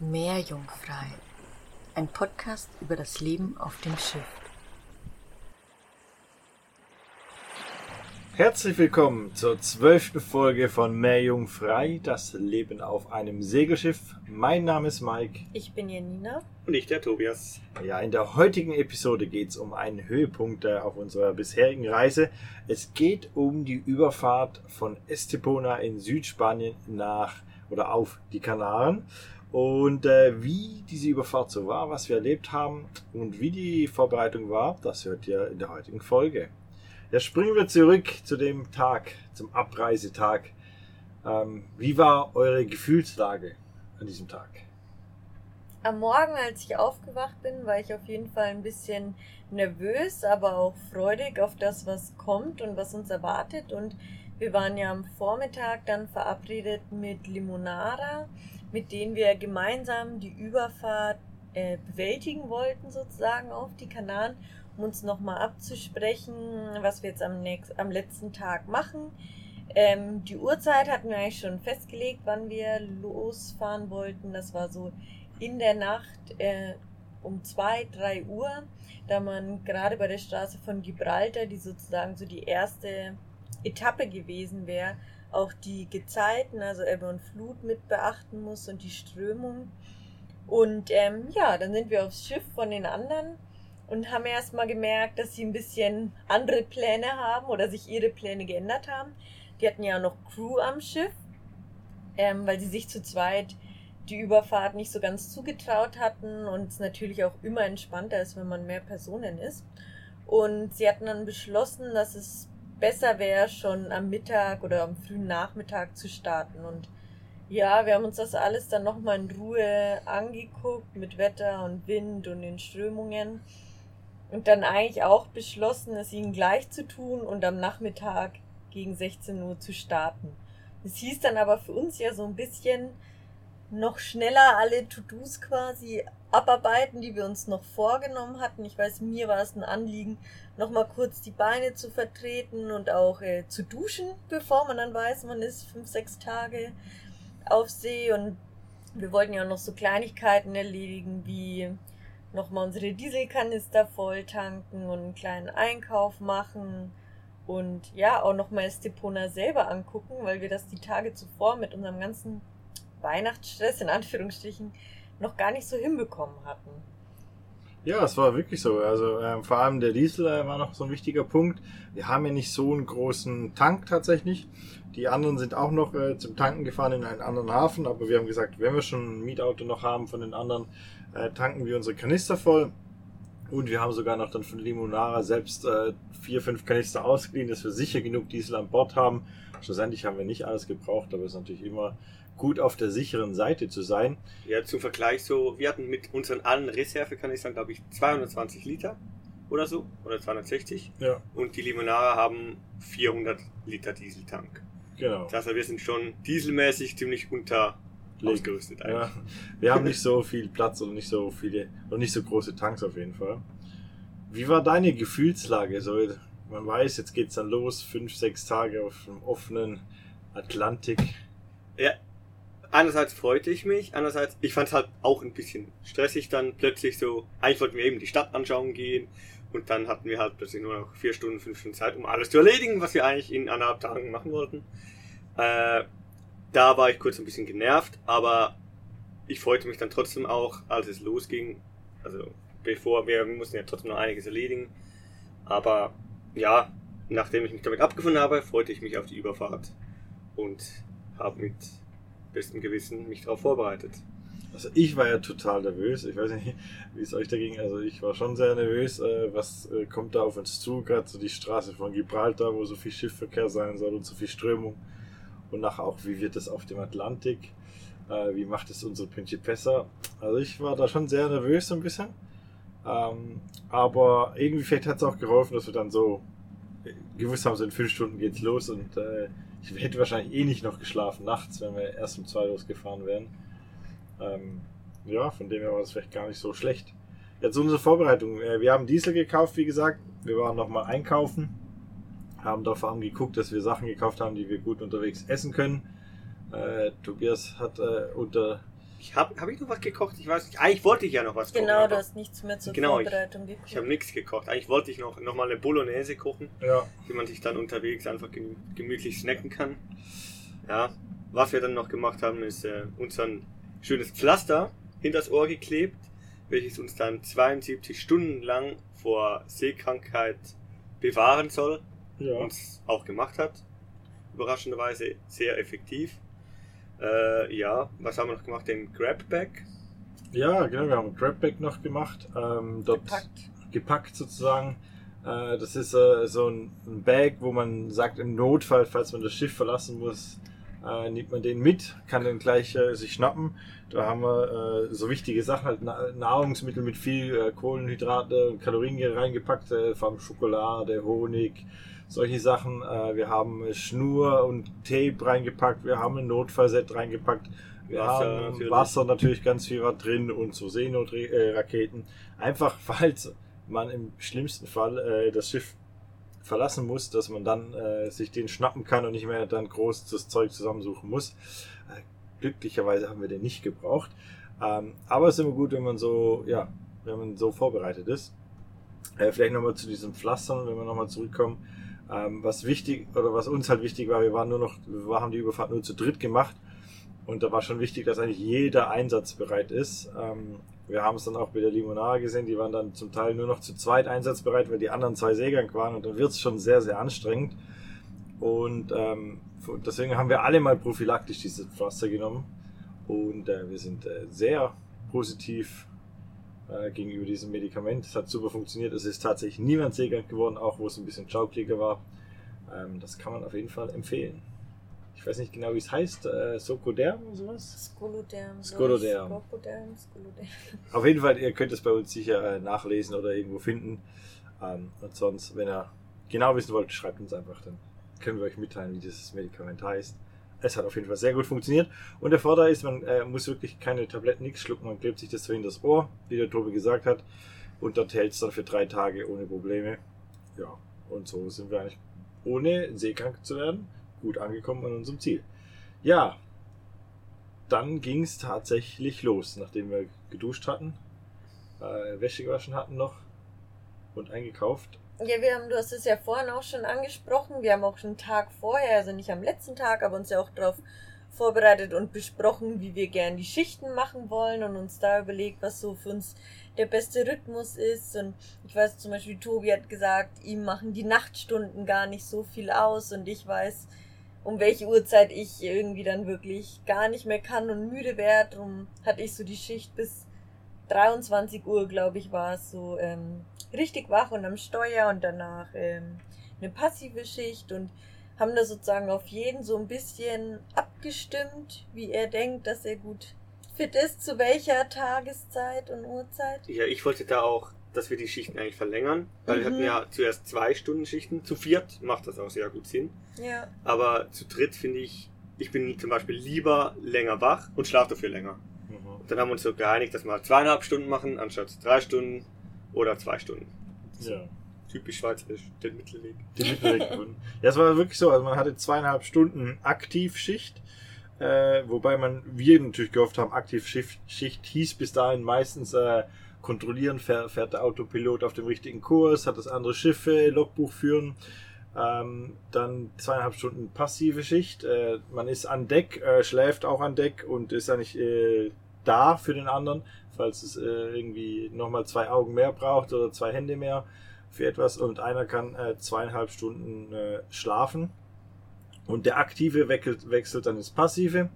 Meerjungfrei. Ein Podcast über das Leben auf dem Schiff. Herzlich willkommen zur zwölften Folge von Meerjungfrei, das Leben auf einem Segelschiff. Mein Name ist Mike. Ich bin Janina. Und ich der Tobias. Ja, in der heutigen Episode geht es um einen Höhepunkt äh, auf unserer bisherigen Reise. Es geht um die Überfahrt von Estepona in Südspanien nach oder auf die Kanaren. Und äh, wie diese Überfahrt so war, was wir erlebt haben und wie die Vorbereitung war, das hört ihr in der heutigen Folge. Ja, springen wir zurück zu dem Tag, zum Abreisetag. Ähm, wie war eure Gefühlslage an diesem Tag? Am Morgen, als ich aufgewacht bin, war ich auf jeden Fall ein bisschen nervös, aber auch freudig auf das, was kommt und was uns erwartet. Und wir waren ja am Vormittag dann verabredet mit Limonara, mit denen wir gemeinsam die Überfahrt äh, bewältigen wollten, sozusagen auf die Kanaren, um uns nochmal abzusprechen, was wir jetzt am, nächsten, am letzten Tag machen. Ähm, die Uhrzeit hatten wir eigentlich schon festgelegt, wann wir losfahren wollten. Das war so in der Nacht äh, um zwei, drei Uhr, da man gerade bei der Straße von Gibraltar, die sozusagen so die erste Etappe gewesen wäre, auch die Gezeiten, also Ebbe und Flut mit beachten muss und die Strömung. Und ähm, ja, dann sind wir aufs Schiff von den anderen und haben erstmal gemerkt, dass sie ein bisschen andere Pläne haben oder sich ihre Pläne geändert haben. Die hatten ja noch Crew am Schiff, ähm, weil sie sich zu zweit die Überfahrt nicht so ganz zugetraut hatten und es natürlich auch immer entspannter ist, wenn man mehr Personen ist. Und sie hatten dann beschlossen, dass es besser wäre, schon am Mittag oder am frühen Nachmittag zu starten. Und ja, wir haben uns das alles dann nochmal in Ruhe angeguckt mit Wetter und Wind und den Strömungen. Und dann eigentlich auch beschlossen, es ihnen gleich zu tun und am Nachmittag gegen 16 Uhr zu starten. Es hieß dann aber für uns ja so ein bisschen noch schneller alle To-Dos quasi abarbeiten, die wir uns noch vorgenommen hatten. Ich weiß, mir war es ein Anliegen, nochmal kurz die Beine zu vertreten und auch äh, zu duschen, bevor man dann weiß, man ist fünf, sechs Tage auf See. Und wir wollten ja noch so Kleinigkeiten erledigen, wie nochmal unsere Dieselkanister voll tanken und einen kleinen Einkauf machen. Und ja, auch nochmal Estepona selber angucken, weil wir das die Tage zuvor mit unserem ganzen Weihnachtsstress in Anführungsstrichen noch gar nicht so hinbekommen hatten. Ja, es war wirklich so. Also ähm, vor allem der Diesel äh, war noch so ein wichtiger Punkt. Wir haben ja nicht so einen großen Tank tatsächlich. Die anderen sind auch noch äh, zum Tanken gefahren in einen anderen Hafen, aber wir haben gesagt, wenn wir schon ein Mietauto noch haben von den anderen, äh, tanken wir unsere Kanister voll. Und wir haben sogar noch dann von Limonara selbst äh, vier, fünf Kanister ausgeliehen, dass wir sicher genug Diesel an Bord haben. Schlussendlich haben wir nicht alles gebraucht, aber es ist natürlich immer gut auf der sicheren Seite zu sein. Ja, zum Vergleich so, wir hatten mit unseren allen Reservekanistern, glaube ich, 220 Liter oder so, oder 260. Ja. Und die Limonara haben 400 Liter Dieseltank. Genau. Das heißt, wir sind schon dieselmäßig ziemlich unter ausgerüstet eigentlich. Ja, wir haben nicht so viel Platz und nicht so viele und nicht so große Tanks auf jeden Fall. Wie war deine Gefühlslage? So, man weiß, jetzt geht's dann los, fünf, sechs Tage auf dem offenen Atlantik. Ja, einerseits freute ich mich, andererseits, ich fand es halt auch ein bisschen stressig dann plötzlich so, eigentlich wollten wir eben die Stadt anschauen gehen und dann hatten wir halt plötzlich nur noch vier Stunden, fünf Stunden Zeit, um alles zu erledigen, was wir eigentlich in anderthalb Tagen machen wollten. Äh, da war ich kurz ein bisschen genervt, aber ich freute mich dann trotzdem auch, als es losging. Also bevor wir, wir mussten ja trotzdem noch einiges erledigen. Aber ja, nachdem ich mich damit abgefunden habe, freute ich mich auf die Überfahrt und habe mit bestem Gewissen mich darauf vorbereitet. Also ich war ja total nervös. Ich weiß nicht, wie es euch da ging. Also ich war schon sehr nervös. Äh, was äh, kommt da auf uns zu? Gerade so die Straße von Gibraltar, wo so viel Schiffverkehr sein soll und so viel Strömung und nachher auch, wie wird es auf dem Atlantik, äh, wie macht es unsere Principessa. Also ich war da schon sehr nervös so ein bisschen. Ähm, aber irgendwie vielleicht hat es auch geholfen, dass wir dann so gewusst haben, so in fünf Stunden geht's los und ich hätte wahrscheinlich eh nicht noch geschlafen nachts, wenn wir erst um zwei losgefahren wären. Ähm, ja, von dem her war das vielleicht gar nicht so schlecht. Jetzt unsere Vorbereitung. Äh, wir haben Diesel gekauft, wie gesagt. Wir waren nochmal einkaufen haben da vor allem geguckt, dass wir Sachen gekauft haben, die wir gut unterwegs essen können. Äh, Tobias hat äh, unter Ich habe hab ich noch was gekocht? Ich weiß nicht. Eigentlich wollte ich ja noch was kochen. Genau, du hast nichts mehr zur Genau, ich- Vorbereitung gekocht. Ich habe nichts gekocht. Eigentlich wollte ich noch, noch mal eine Bolognese kochen, Ja. die man sich dann unterwegs einfach gemü- gemütlich snacken kann. Ja, was wir dann noch gemacht haben, ist äh, uns ein schönes Pflaster hinters Ohr geklebt, welches uns dann 72 Stunden lang vor Seekrankheit bewahren soll. Ja. uns auch gemacht hat. Überraschenderweise sehr effektiv. Äh, ja, was haben wir noch gemacht? Den Grabback. ja, genau, wir haben Grabback noch gemacht. Ähm, dort gepackt. gepackt sozusagen. Äh, das ist äh, so ein, ein Bag, wo man sagt, im Notfall, falls man das Schiff verlassen muss, äh, nimmt man den mit, kann den gleich äh, sich schnappen. Da haben wir äh, so wichtige Sachen, halt Na Nahrungsmittel mit viel äh, Kohlenhydrate und Kalorien hier reingepackt, äh, vor allem Schokolade, Honig, solche Sachen. Äh, wir haben Schnur und Tape reingepackt, wir haben ein Notfallset reingepackt. Wir Wasser haben natürlich. Wasser natürlich ganz viel war drin und so Seenotraketen. Einfach falls man im schlimmsten Fall äh, das Schiff verlassen muss, dass man dann äh, sich den schnappen kann und nicht mehr dann groß das Zeug zusammensuchen muss. Äh, glücklicherweise haben wir den nicht gebraucht. Ähm, aber es ist immer gut, wenn man so, ja, wenn man so vorbereitet ist. Äh, vielleicht nochmal zu diesen Pflastern, wenn wir nochmal zurückkommen. Ähm, was wichtig oder was uns halt wichtig war, wir waren nur noch, wir haben die Überfahrt nur zu dritt gemacht und da war schon wichtig, dass eigentlich jeder einsatzbereit ist. Ähm, wir haben es dann auch bei der Limonade gesehen, die waren dann zum Teil nur noch zu zweit einsatzbereit, weil die anderen zwei Seegang waren und dann wird es schon sehr, sehr anstrengend. Und ähm, deswegen haben wir alle mal prophylaktisch diese Pflaster genommen und äh, wir sind äh, sehr positiv äh, gegenüber diesem Medikament. Es hat super funktioniert. Es ist tatsächlich niemand Seegang geworden, auch wo es ein bisschen schaukliger war. Ähm, das kann man auf jeden Fall empfehlen. Ich weiß nicht genau, wie es heißt. Äh, Sokoderm oder sowas? Skoloderm. Skoloderm. Skoloderm. Skoloderm. Auf jeden Fall, ihr könnt es bei uns sicher äh, nachlesen oder irgendwo finden. Ähm, und sonst, wenn ihr genau wissen wollt, schreibt uns einfach, dann können wir euch mitteilen, wie dieses Medikament heißt. Es hat auf jeden Fall sehr gut funktioniert. Und der Vorteil ist, man äh, muss wirklich keine Tabletten, nichts schlucken. Man klebt sich das so in das Ohr, wie der Tobi gesagt hat. Und dort hält es dann für drei Tage ohne Probleme. Ja, und so sind wir eigentlich, ohne seekrank zu werden, gut angekommen an unserem Ziel. Ja, dann ging es tatsächlich los, nachdem wir geduscht hatten, äh, Wäsche gewaschen hatten noch und eingekauft. Ja, wir haben, du hast es ja vorhin auch schon angesprochen. Wir haben auch schon einen Tag vorher, also nicht am letzten Tag, aber uns ja auch darauf vorbereitet und besprochen, wie wir gern die Schichten machen wollen und uns da überlegt, was so für uns der beste Rhythmus ist. Und ich weiß zum Beispiel, Tobi hat gesagt, ihm machen die Nachtstunden gar nicht so viel aus und ich weiß, um welche Uhrzeit ich irgendwie dann wirklich gar nicht mehr kann und müde werde. Darum hatte ich so die Schicht bis 23 Uhr, glaube ich, war es so ähm, richtig wach und am Steuer und danach ähm, eine passive Schicht und haben da sozusagen auf jeden so ein bisschen abgestimmt, wie er denkt, dass er gut fit ist, zu welcher Tageszeit und Uhrzeit. Ja, ich wollte da auch, dass wir die Schichten eigentlich verlängern, weil wir Mhm. hatten ja zuerst zwei Stunden Schichten. Zu viert macht das auch sehr gut Sinn. Ja, Aber zu dritt finde ich, ich bin zum Beispiel lieber länger wach und schlafe dafür länger. Dann haben wir uns so geeinigt, dass wir zweieinhalb Stunden machen, anstatt drei Stunden oder zwei Stunden. Ja. Typisch schweizerisch, den Mittelweg. Die Mittelweg gefunden. Ja, es war wirklich so. Also man hatte zweieinhalb Stunden Aktivschicht. Äh, wobei man, wir natürlich gehofft haben, Aktivschicht Schicht hieß bis dahin meistens äh, kontrollieren, fährt, fährt der Autopilot auf dem richtigen Kurs, hat das andere Schiffe, Logbuch führen. Ähm, dann zweieinhalb Stunden passive Schicht. Äh, man ist an Deck, äh, schläft auch an Deck und ist eigentlich äh, da für den anderen, falls es äh, irgendwie nochmal zwei Augen mehr braucht oder zwei Hände mehr für etwas und einer kann äh, zweieinhalb Stunden äh, schlafen und der Aktive wechselt, wechselt dann ins Passive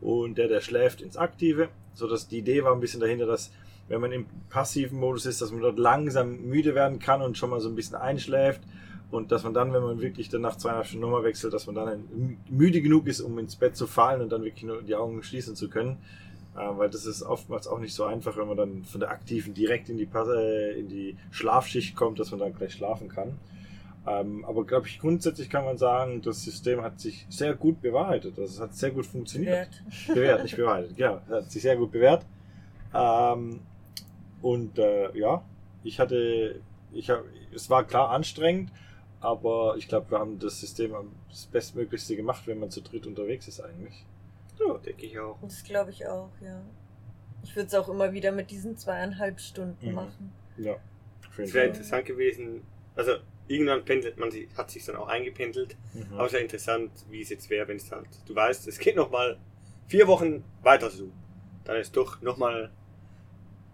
und der, der schläft, ins Aktive, so dass die Idee war ein bisschen dahinter, dass wenn man im passiven Modus ist, dass man dort langsam müde werden kann und schon mal so ein bisschen einschläft und dass man dann, wenn man wirklich dann nach zweieinhalb Stunden nochmal wechselt, dass man dann müde genug ist, um ins Bett zu fallen und dann wirklich nur die Augen schließen zu können. Äh, weil das ist oftmals auch nicht so einfach, wenn man dann von der aktiven direkt in die, äh, in die Schlafschicht kommt, dass man dann gleich schlafen kann. Ähm, aber glaube ich, grundsätzlich kann man sagen, das System hat sich sehr gut bewahrheitet. Also es hat sehr gut funktioniert. wert. Bewährt, nicht bewahrheitet. Ja, hat sich sehr gut bewährt. Ähm, und äh, ja, ich hatte, ich hab, es war klar anstrengend, aber ich glaube, wir haben das System am das Bestmöglichste gemacht, wenn man zu dritt unterwegs ist eigentlich. Ja, denke ich auch. Das glaube ich auch, ja. ich würde es auch immer wieder mit diesen zweieinhalb Stunden Mhm. machen. Ja, Es wäre interessant gewesen, also irgendwann pendelt man sich, hat sich dann auch eingependelt, Mhm. aber es wäre interessant, wie es jetzt wäre, wenn es halt, du weißt, es geht nochmal vier Wochen weiter so. Dann ist doch nochmal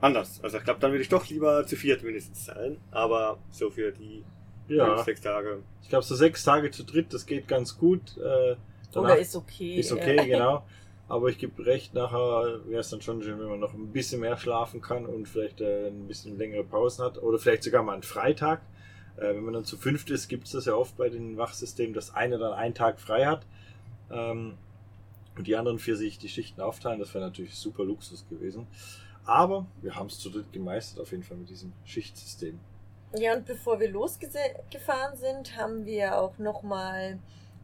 anders. Also ich glaube, dann würde ich doch lieber zu viert mindestens sein, aber so für die Ja, fünf, sechs Tage. ich glaube, so sechs Tage zu dritt, das geht ganz gut. Äh, danach Oder ist okay. ist okay, ja. genau. Aber ich gebe recht, nachher wäre es dann schon schön, wenn man noch ein bisschen mehr schlafen kann und vielleicht äh, ein bisschen längere Pausen hat. Oder vielleicht sogar mal einen Freitag. Äh, wenn man dann zu fünft ist, gibt es das ja oft bei den Wachsystemen, dass einer dann einen Tag frei hat. Ähm, und die anderen vier sich die Schichten aufteilen. Das wäre natürlich super Luxus gewesen. Aber wir haben es zu dritt gemeistert, auf jeden Fall mit diesem Schichtsystem. Ja, und bevor wir losgefahren sind, haben wir auch nochmal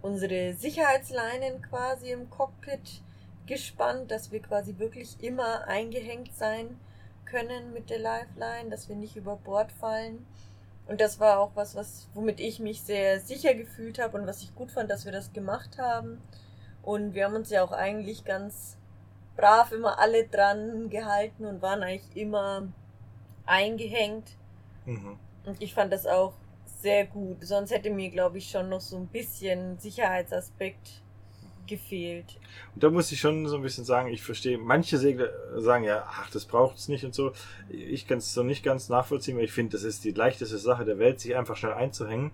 unsere Sicherheitsleinen quasi im Cockpit gespannt, dass wir quasi wirklich immer eingehängt sein können mit der Lifeline, dass wir nicht über Bord fallen. Und das war auch was, was womit ich mich sehr sicher gefühlt habe und was ich gut fand, dass wir das gemacht haben. Und wir haben uns ja auch eigentlich ganz brav immer alle dran gehalten und waren eigentlich immer eingehängt. Mhm. Und ich fand das auch sehr gut. Sonst hätte mir, glaube ich, schon noch so ein bisschen Sicherheitsaspekt gefehlt. Und da muss ich schon so ein bisschen sagen, ich verstehe, manche Segler sagen ja, ach, das braucht es nicht und so. Ich kann es so nicht ganz nachvollziehen, weil ich finde, das ist die leichteste Sache der Welt, sich einfach schnell einzuhängen.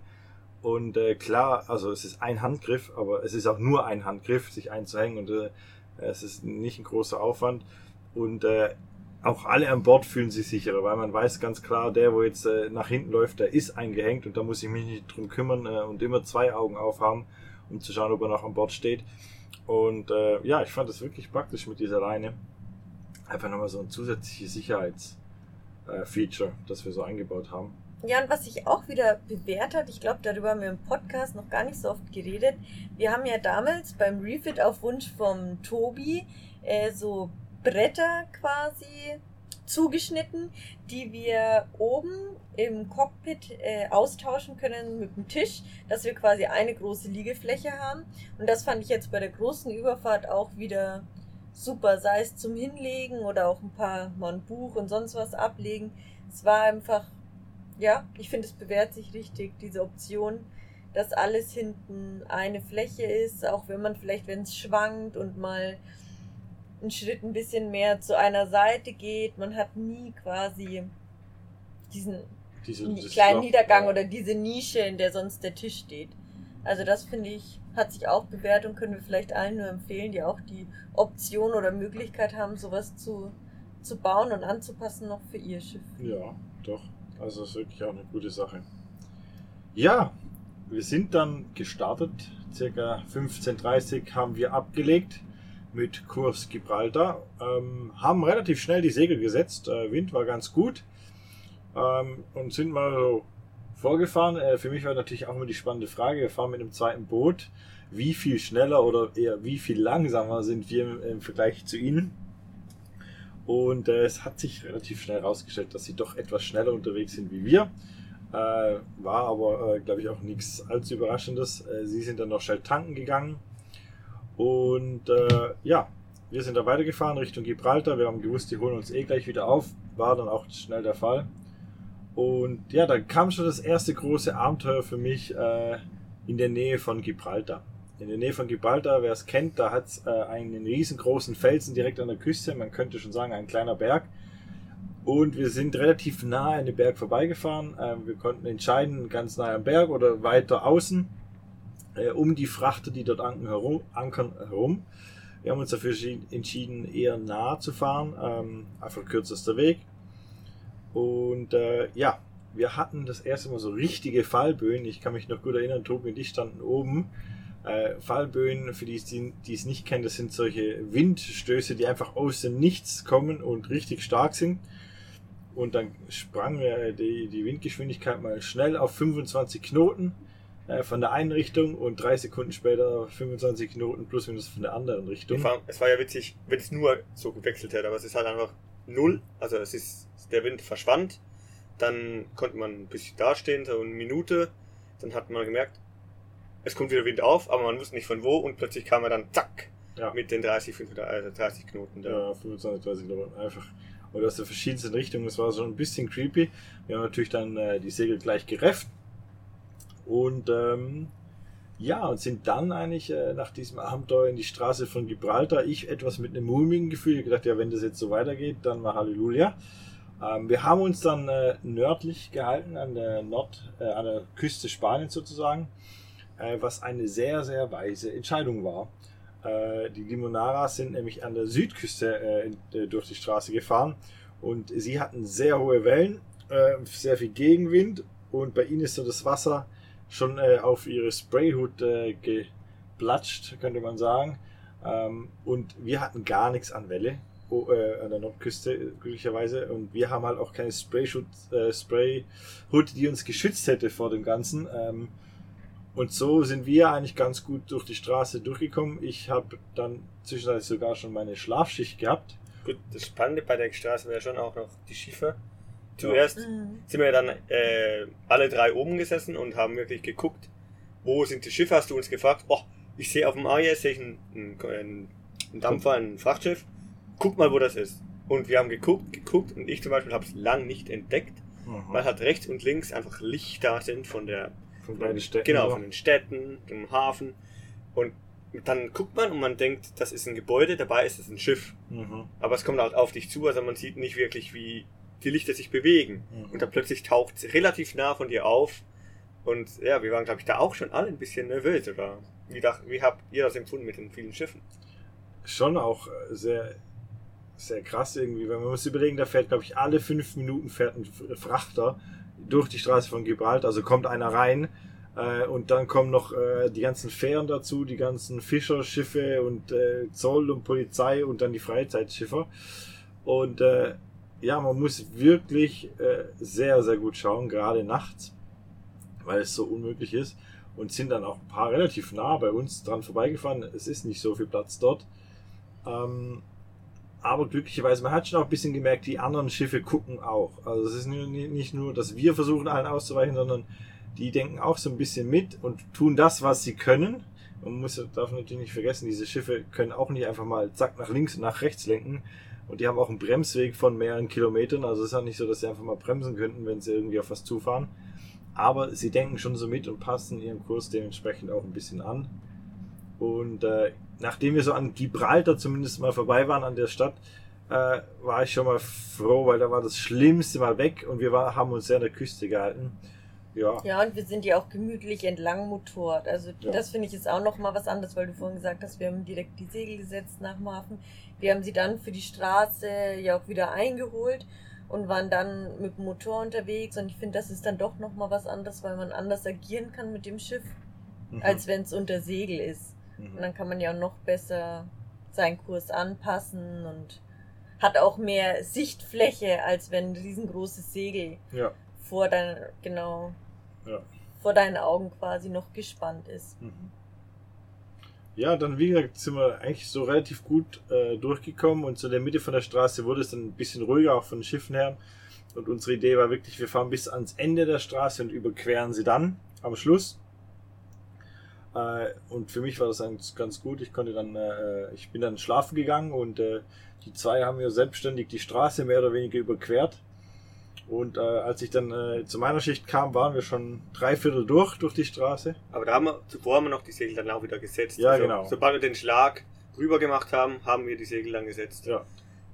Und äh, klar, also es ist ein Handgriff, aber es ist auch nur ein Handgriff, sich einzuhängen und äh, es ist nicht ein großer Aufwand. Und äh, auch alle an Bord fühlen sich sicherer, weil man weiß ganz klar, der, wo jetzt äh, nach hinten läuft, der ist eingehängt und da muss ich mich nicht drum kümmern äh, und immer zwei Augen aufhaben, um zu schauen, ob er noch an Bord steht. Und äh, ja, ich fand das wirklich praktisch mit dieser Leine. Einfach nochmal so ein zusätzliches Sicherheitsfeature, das wir so eingebaut haben. Ja, und was sich auch wieder bewährt hat, ich glaube, darüber haben wir im Podcast noch gar nicht so oft geredet. Wir haben ja damals beim Refit auf Wunsch vom Tobi äh, so Bretter quasi zugeschnitten, die wir oben im Cockpit äh, austauschen können mit dem Tisch, dass wir quasi eine große Liegefläche haben. Und das fand ich jetzt bei der großen Überfahrt auch wieder super, sei es zum Hinlegen oder auch ein paar mal ein Buch und sonst was ablegen. Es war einfach, ja, ich finde es bewährt sich richtig, diese Option, dass alles hinten eine Fläche ist, auch wenn man vielleicht, wenn es schwankt und mal einen Schritt ein bisschen mehr zu einer Seite geht. Man hat nie quasi diesen Diese, kleinen Loch, Niedergang ja. oder diese Nische, in der sonst der Tisch steht. Also das finde ich, hat sich auch bewährt und können wir vielleicht allen nur empfehlen, die auch die Option oder Möglichkeit haben, sowas zu, zu bauen und anzupassen noch für ihr Schiff. Ja, doch. Also das ist wirklich auch eine gute Sache. Ja, wir sind dann gestartet. Circa 15.30 Uhr haben wir abgelegt mit Kurs Gibraltar. Ähm, haben relativ schnell die Segel gesetzt. Äh, Wind war ganz gut. Ähm, und sind mal so vorgefahren. Äh, für mich war natürlich auch immer die spannende Frage. Wir fahren mit einem zweiten Boot. Wie viel schneller oder eher wie viel langsamer sind wir im, im Vergleich zu ihnen? Und äh, es hat sich relativ schnell herausgestellt, dass sie doch etwas schneller unterwegs sind wie wir. Äh, war aber, äh, glaube ich, auch nichts allzu Überraschendes. Äh, sie sind dann noch schnell tanken gegangen. Und äh, ja, wir sind da weitergefahren Richtung Gibraltar. Wir haben gewusst, die holen uns eh gleich wieder auf. War dann auch schnell der Fall. Und ja, dann kam schon das erste große Abenteuer für mich äh, in der Nähe von Gibraltar. In der Nähe von Gibraltar, wer es kennt, da hat es äh, einen riesengroßen Felsen direkt an der Küste. Man könnte schon sagen, ein kleiner Berg. Und wir sind relativ nah an dem Berg vorbeigefahren. Ähm, wir konnten entscheiden, ganz nah am Berg oder weiter außen, äh, um die Frachter, die dort ankern, herum. Ankern, herum. Wir haben uns dafür entschieden, eher nah zu fahren. Ähm, einfach kürzester Weg. Und äh, ja, wir hatten das erste Mal so richtige Fallböen. Ich kann mich noch gut erinnern, Tobi und ich standen oben. Äh, Fallböen, für die, die, die es nicht kennen, das sind solche Windstöße, die einfach aus dem Nichts kommen und richtig stark sind. Und dann sprang äh, die, die Windgeschwindigkeit mal schnell auf 25 Knoten von der einen Richtung und drei Sekunden später 25 Knoten plus minus von der anderen Richtung. Allem, Es war ja witzig, wenn es nur so gewechselt hätte, aber es ist halt einfach null. Also es ist, der Wind verschwand. Dann konnte man ein bisschen dastehen, so eine Minute. Dann hat man gemerkt, es kommt wieder Wind auf, aber man wusste nicht von wo und plötzlich kam er dann zack Ja. Mit den 30, 35, also 30 Knoten da. Ja, 25, 30 Knoten. Einfach. Und aus den verschiedensten Richtungen. Das war schon ein bisschen creepy. Wir haben natürlich dann äh, die Segel gleich gerefft. Und ähm, ja, und sind dann eigentlich äh, nach diesem Abenteuer in die Straße von Gibraltar. Ich etwas mit einem mulmigen Gefühl. Ich gedacht, ja, wenn das jetzt so weitergeht, dann war Halleluja. Ähm, wir haben uns dann äh, nördlich gehalten, an der Nord, äh, an der Küste Spaniens sozusagen, äh, was eine sehr, sehr weise Entscheidung war. Äh, die Limonaras sind nämlich an der Südküste äh, in- durch die Straße gefahren und sie hatten sehr hohe Wellen, sehr viel Gegenwind und bei ihnen ist so das Wasser schon äh, auf ihre Sprayhut äh, geplatscht, könnte man sagen. Ähm, und wir hatten gar nichts an Welle oh, äh, an der Nordküste, äh, glücklicherweise. Und wir haben halt auch keine Sprayschutz, äh, Sprayhut, die uns geschützt hätte vor dem Ganzen. Ähm, und so sind wir eigentlich ganz gut durch die Straße durchgekommen. Ich habe dann zwischenzeitlich sogar schon meine Schlafschicht gehabt. Gut, das Spannende bei der Straße wäre schon auch noch die Schiffe. Zuerst Mhm. sind wir dann äh, alle drei oben gesessen und haben wirklich geguckt, wo sind die Schiffe, hast du uns gefragt, oh, ich sehe auf dem AIS sehe ich einen, einen, einen Dampfer, ein Frachtschiff, guck mal, wo das ist. Und wir haben geguckt, geguckt und ich zum Beispiel habe es lang nicht entdeckt, weil halt rechts und links einfach Lichter sind von der Von beiden Städten. Genau, von den Städten, dem Hafen. Und dann guckt man und man denkt, das ist ein Gebäude, dabei ist es ein Schiff. Mhm. Aber es kommt halt auf dich zu, also man sieht nicht wirklich, wie die Lichter sich bewegen. Mhm. Und dann plötzlich taucht es relativ nah von dir auf. Und ja, wir waren, glaube ich, da auch schon alle ein bisschen nervös. Oder wie, dach, wie habt ihr das empfunden mit den vielen Schiffen? schon auch äh, sehr, sehr krass irgendwie, weil man muss überlegen, da fährt, glaube ich, alle fünf Minuten fährt ein Frachter durch die Straße von Gibraltar, also kommt einer rein äh, und dann kommen noch äh, die ganzen Fähren dazu, die ganzen Fischerschiffe und äh, Zoll und Polizei und dann die Freizeitschiffer und äh, ja, man muss wirklich äh, sehr, sehr gut schauen, gerade nachts, weil es so unmöglich ist und sind dann auch ein paar relativ nah bei uns dran vorbeigefahren. Es ist nicht so viel Platz dort. Ähm, aber glücklicherweise, man hat schon auch ein bisschen gemerkt, die anderen Schiffe gucken auch. Also es ist nicht nur, dass wir versuchen, allen auszuweichen, sondern die denken auch so ein bisschen mit und tun das, was sie können. Man muss, darf natürlich nicht vergessen, diese Schiffe können auch nicht einfach mal zack nach links und nach rechts lenken. Und die haben auch einen Bremsweg von mehreren Kilometern. Also es ist auch nicht so, dass sie einfach mal bremsen könnten, wenn sie irgendwie auf was zufahren. Aber sie denken schon so mit und passen ihren Kurs dementsprechend auch ein bisschen an. Und äh, nachdem wir so an Gibraltar zumindest mal vorbei waren an der Stadt, äh, war ich schon mal froh, weil da war das Schlimmste mal weg und wir war, haben uns sehr an der Küste gehalten. Ja, Ja, und wir sind ja auch gemütlich entlang motort. Also Ja. das finde ich jetzt auch noch mal was anderes, weil du vorhin gesagt hast, wir haben direkt die Segel gesetzt nach dem Hafen. Wir haben sie dann für die Straße ja auch wieder eingeholt und waren dann mit dem Motor unterwegs. Und ich finde, das ist dann doch noch mal was anderes, weil man anders agieren kann mit dem Schiff, mhm. als wenn es unter Segel ist. Mhm. Und dann kann man ja noch besser seinen Kurs anpassen und hat auch mehr Sichtfläche, als wenn ein riesengroßes Segel ja. vor deinen, genau, Ja. vor deinen Augen quasi noch gespannt ist. Mhm. Ja, dann wie gesagt sind wir eigentlich so relativ gut äh, durchgekommen und zu der Mitte von der Straße wurde es dann ein bisschen ruhiger, auch von den Schiffen her. Und unsere Idee war wirklich, wir fahren bis ans Ende der Straße und überqueren sie dann am Schluss. Äh, und für mich war das ganz, gut. Ich konnte dann, äh, ich bin dann schlafen gegangen und äh, die zwei haben ja selbstständig die Straße mehr oder weniger überquert. Und äh, als ich dann äh, zu meiner Schicht kam, waren wir schon drei Viertel durch, durch die Straße. Aber da haben wir, zuvor haben wir noch die Segel dann auch wieder gesetzt. Ja, also, genau. Sobald wir den Schlag rüber gemacht haben, haben wir die Segel dann gesetzt. Ja.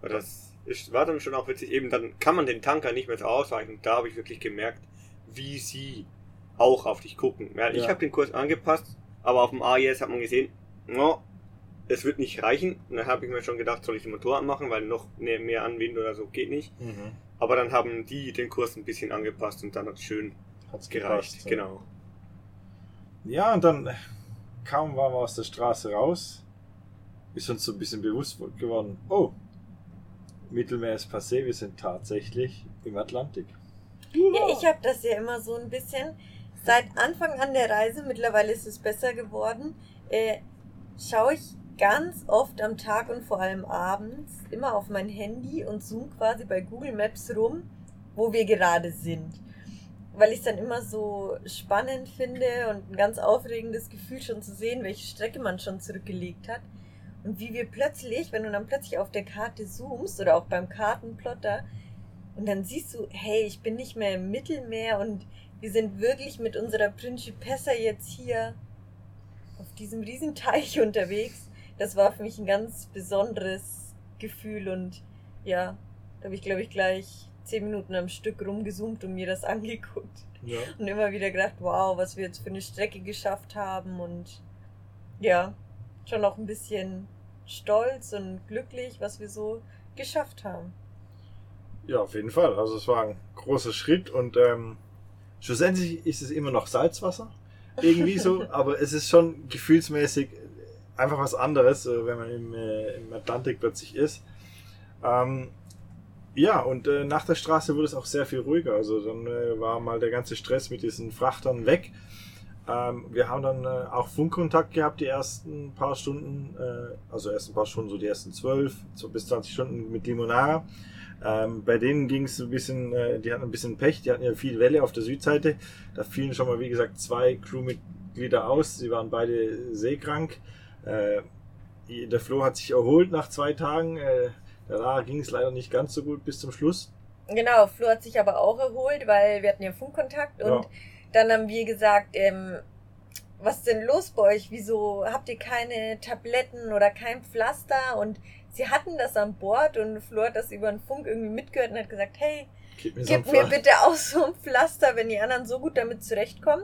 Aber das ist, war dann schon auch witzig. Eben dann kann man den Tanker nicht mehr so ausweichen. Da habe ich wirklich gemerkt, wie sie auch auf dich gucken. Ja, ich Ja. habe den Kurs angepasst, aber auf dem AIS hat man gesehen, no, es wird nicht reichen. Und dann habe ich mir schon gedacht, soll ich den Motor anmachen, weil noch mehr, mehr Anwind oder so geht nicht. Mhm. Aber dann haben die den Kurs ein bisschen angepasst und dann hat es schön Hat's gereicht. gepasst, ja. Genau. Ja, und dann kaum waren wir aus der Straße raus, ist uns so ein bisschen bewusst geworden, oh, Mittelmeer ist passé, wir sind tatsächlich im Atlantik. Ja, ich habe das ja immer so ein bisschen seit Anfang an der Reise, mittlerweile ist es besser geworden, äh, schaue ich ganz oft am Tag und vor allem abends immer auf mein Handy und zoom quasi bei Google Maps rum, wo wir gerade sind. Weil ich es dann immer so spannend finde und ein ganz aufregendes Gefühl schon zu sehen, welche Strecke man schon zurückgelegt hat. Und wie wir plötzlich, wenn du dann plötzlich auf der Karte zoomst oder auch beim Kartenplotter, und dann siehst du, hey, ich bin nicht mehr im Mittelmeer und wir sind wirklich mit unserer Principessa jetzt hier auf diesem Riesenteich unterwegs. Das war für mich ein ganz besonderes Gefühl und ja, da habe ich, glaube ich, gleich zehn Minuten am Stück rumgezoomt und mir das angeguckt. Ja. Und immer wieder gedacht, wow, was wir jetzt für eine Strecke geschafft haben und ja, schon auch ein bisschen stolz und glücklich, was wir so geschafft haben. Ja, auf jeden Fall. Also es war ein großer Schritt und ähm, schlussendlich ist es immer noch Salzwasser. Irgendwie so, aber es ist schon gefühlsmäßig einfach was anderes, äh, wenn man im, äh, im Atlantik plötzlich ist. Ähm, ja, und äh, nach der Straße wurde es auch sehr viel ruhiger. Also dann äh, war mal der ganze Stress mit diesen Frachtern weg. Ähm, wir haben dann äh, auch Funkkontakt gehabt die ersten paar Stunden, äh, also ersten paar Stunden, so die ersten zwölf so bis 20 Stunden mit Limonara. Ähm, bei denen ging es ein bisschen, äh, die hatten ein bisschen Pech, die hatten ja viel Welle auf der Südseite. Da fielen schon mal, wie gesagt, zwei Crewmitglieder aus. Sie waren beide seekrank. Äh, der Flo hat sich erholt nach zwei Tagen. Äh, da ging es leider nicht ganz so gut bis zum Schluss. Genau, Flo hat sich aber auch erholt, weil wir hatten ja Funkkontakt und Ja. dann haben wir gesagt, ähm, was ist denn los bei euch? Wieso habt ihr keine Tabletten oder kein Pflaster? Und sie hatten das an Bord und Flo hat das über den Funk irgendwie mitgehört und hat gesagt, hey, Gib mir so Gib mir Pflaster. bitte auch so ein Pflaster, wenn die anderen so gut damit zurechtkommen.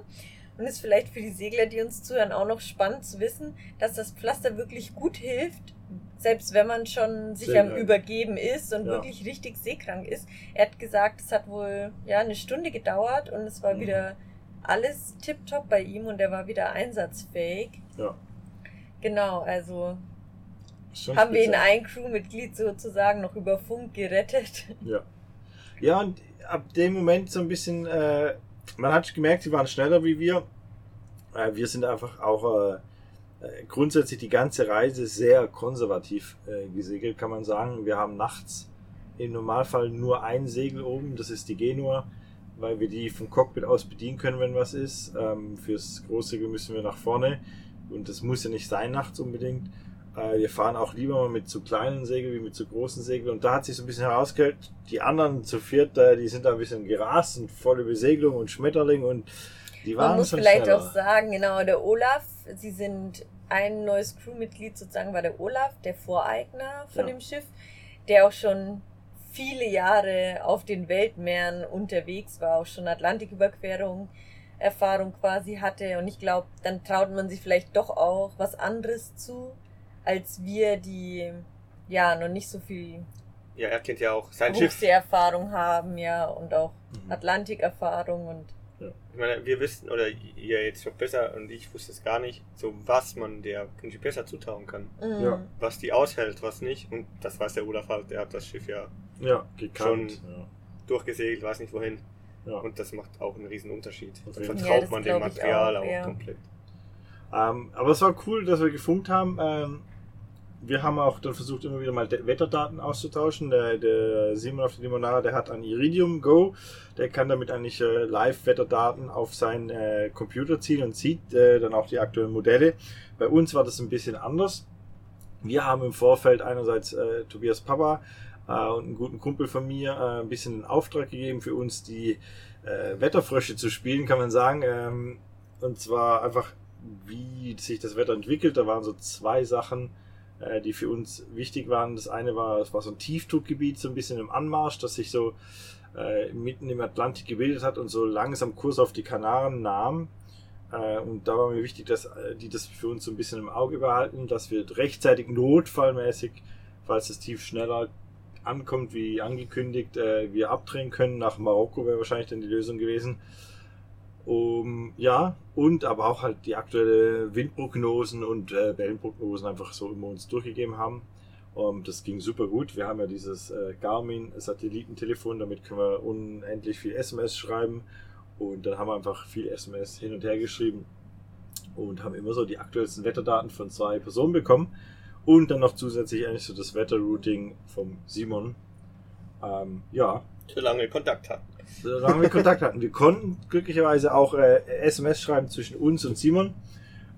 Und ist vielleicht für die Segler, die uns zuhören, auch noch spannend zu wissen, dass das Pflaster wirklich gut hilft, selbst wenn man schon sich am Seekrank. Übergeben ist und Ja. wirklich richtig seekrank ist. Er hat gesagt, es hat wohl ja eine Stunde gedauert und es war Mhm. wieder alles tipptopp bei ihm und er war wieder einsatzfähig. Ja. Genau, also Schon haben wir ihn speziell. ein Crewmitglied sozusagen noch über Funk gerettet. Ja. Ja, und ab dem Moment so ein bisschen, äh, man hat gemerkt, sie waren schneller wie wir. Äh, wir sind einfach auch äh, äh, grundsätzlich die ganze Reise sehr konservativ äh, gesegelt, kann man sagen. Wir haben nachts im Normalfall nur ein Segel oben, das ist die Genua, weil wir die vom Cockpit aus bedienen können, wenn was ist. Ähm, fürs Großsegel müssen wir nach vorne und das muss ja nicht sein nachts unbedingt. Äh, wir fahren auch lieber mal mit zu kleinen Segeln wie mit zu großen Segeln. Und da hat sich so ein bisschen herausgestellt, die anderen zu viert, äh, die sind da ein bisschen gerast und volle Besegelung und Schmetterling und die waren Man muss vielleicht schneller. auch sagen, genau, der Olaf, sie sind ein neues Crewmitglied sozusagen war der Olaf, der Voreigner von Ja. dem Schiff, der auch schon viele Jahre auf den Weltmeeren unterwegs war, auch schon Atlantiküberquerung Erfahrung quasi hatte und ich glaube, dann traut man sich vielleicht doch auch was anderes zu, als wir, die ja noch nicht so viel Ja, er kennt ja auch sein Schiff. Berufserfahrung haben, ja, und auch Mhm. Atlantikerfahrung und Ich meine, wir wissen, oder ihr jetzt noch besser und ich wusste es gar nicht, so was man der Principessa zutrauen kann. mm, Ja. Was die aushält, was nicht. Und das weiß der Olaf halt, der hat das Schiff ja Ja, gekannt. Schon- durchgesegelt, weiß nicht wohin. Ja. Ja. Und das macht auch einen riesen Unterschied. Auf Da jeden Fall. vertraut Ja, man dem Material auch, auch, ja. komplett. Ähm, aber es war cool, dass wir gefunkt haben. Ähm, wir haben auch dann versucht, immer wieder mal Wetterdaten auszutauschen. Der, der Simon auf der Limonada, der hat ein Iridium Go. Der kann damit eigentlich äh, Live-Wetterdaten auf seinen äh, Computer ziehen und sieht äh, dann auch die aktuellen Modelle. Bei uns war das ein bisschen anders. Wir haben im Vorfeld einerseits äh, Tobias Papa äh, und einen guten Kumpel von mir äh, ein bisschen einen Auftrag gegeben für uns, die Wetterfrösche zu spielen, kann man sagen. Ähm, und zwar einfach, wie sich das Wetter entwickelt. Da waren so zwei Sachen, äh, die für uns wichtig waren. Das eine war, es war so ein Tiefdruckgebiet, so ein bisschen im Anmarsch, das sich so äh, mitten im Atlantik gebildet hat und so langsam Kurs auf die Kanaren nahm. Äh, und da war mir wichtig, dass äh, die das für uns so ein bisschen im Auge behalten, dass wir rechtzeitig notfallmäßig, falls das Tief schneller ankommt wie angekündigt, äh, wir abdrehen können. Nach Marokko wäre wahrscheinlich dann die Lösung gewesen. Um, ja, und aber auch halt die aktuelle Windprognosen und äh, Wellenprognosen einfach so immer uns durchgegeben haben. Und das ging super gut. Wir haben ja dieses äh, Garmin-Satellitentelefon, damit können wir unendlich viel SMS schreiben. Und dann haben wir einfach viel SMS hin und her geschrieben und haben immer so die aktuellsten Wetterdaten von zwei Personen bekommen. Und dann noch zusätzlich eigentlich so das Wetterrouting vom Simon. Ähm, ja, Solange Kontakt hatten. Solange wir Kontakt hatten. Wir konnten glücklicherweise auch äh, SMS schreiben zwischen uns und Simon.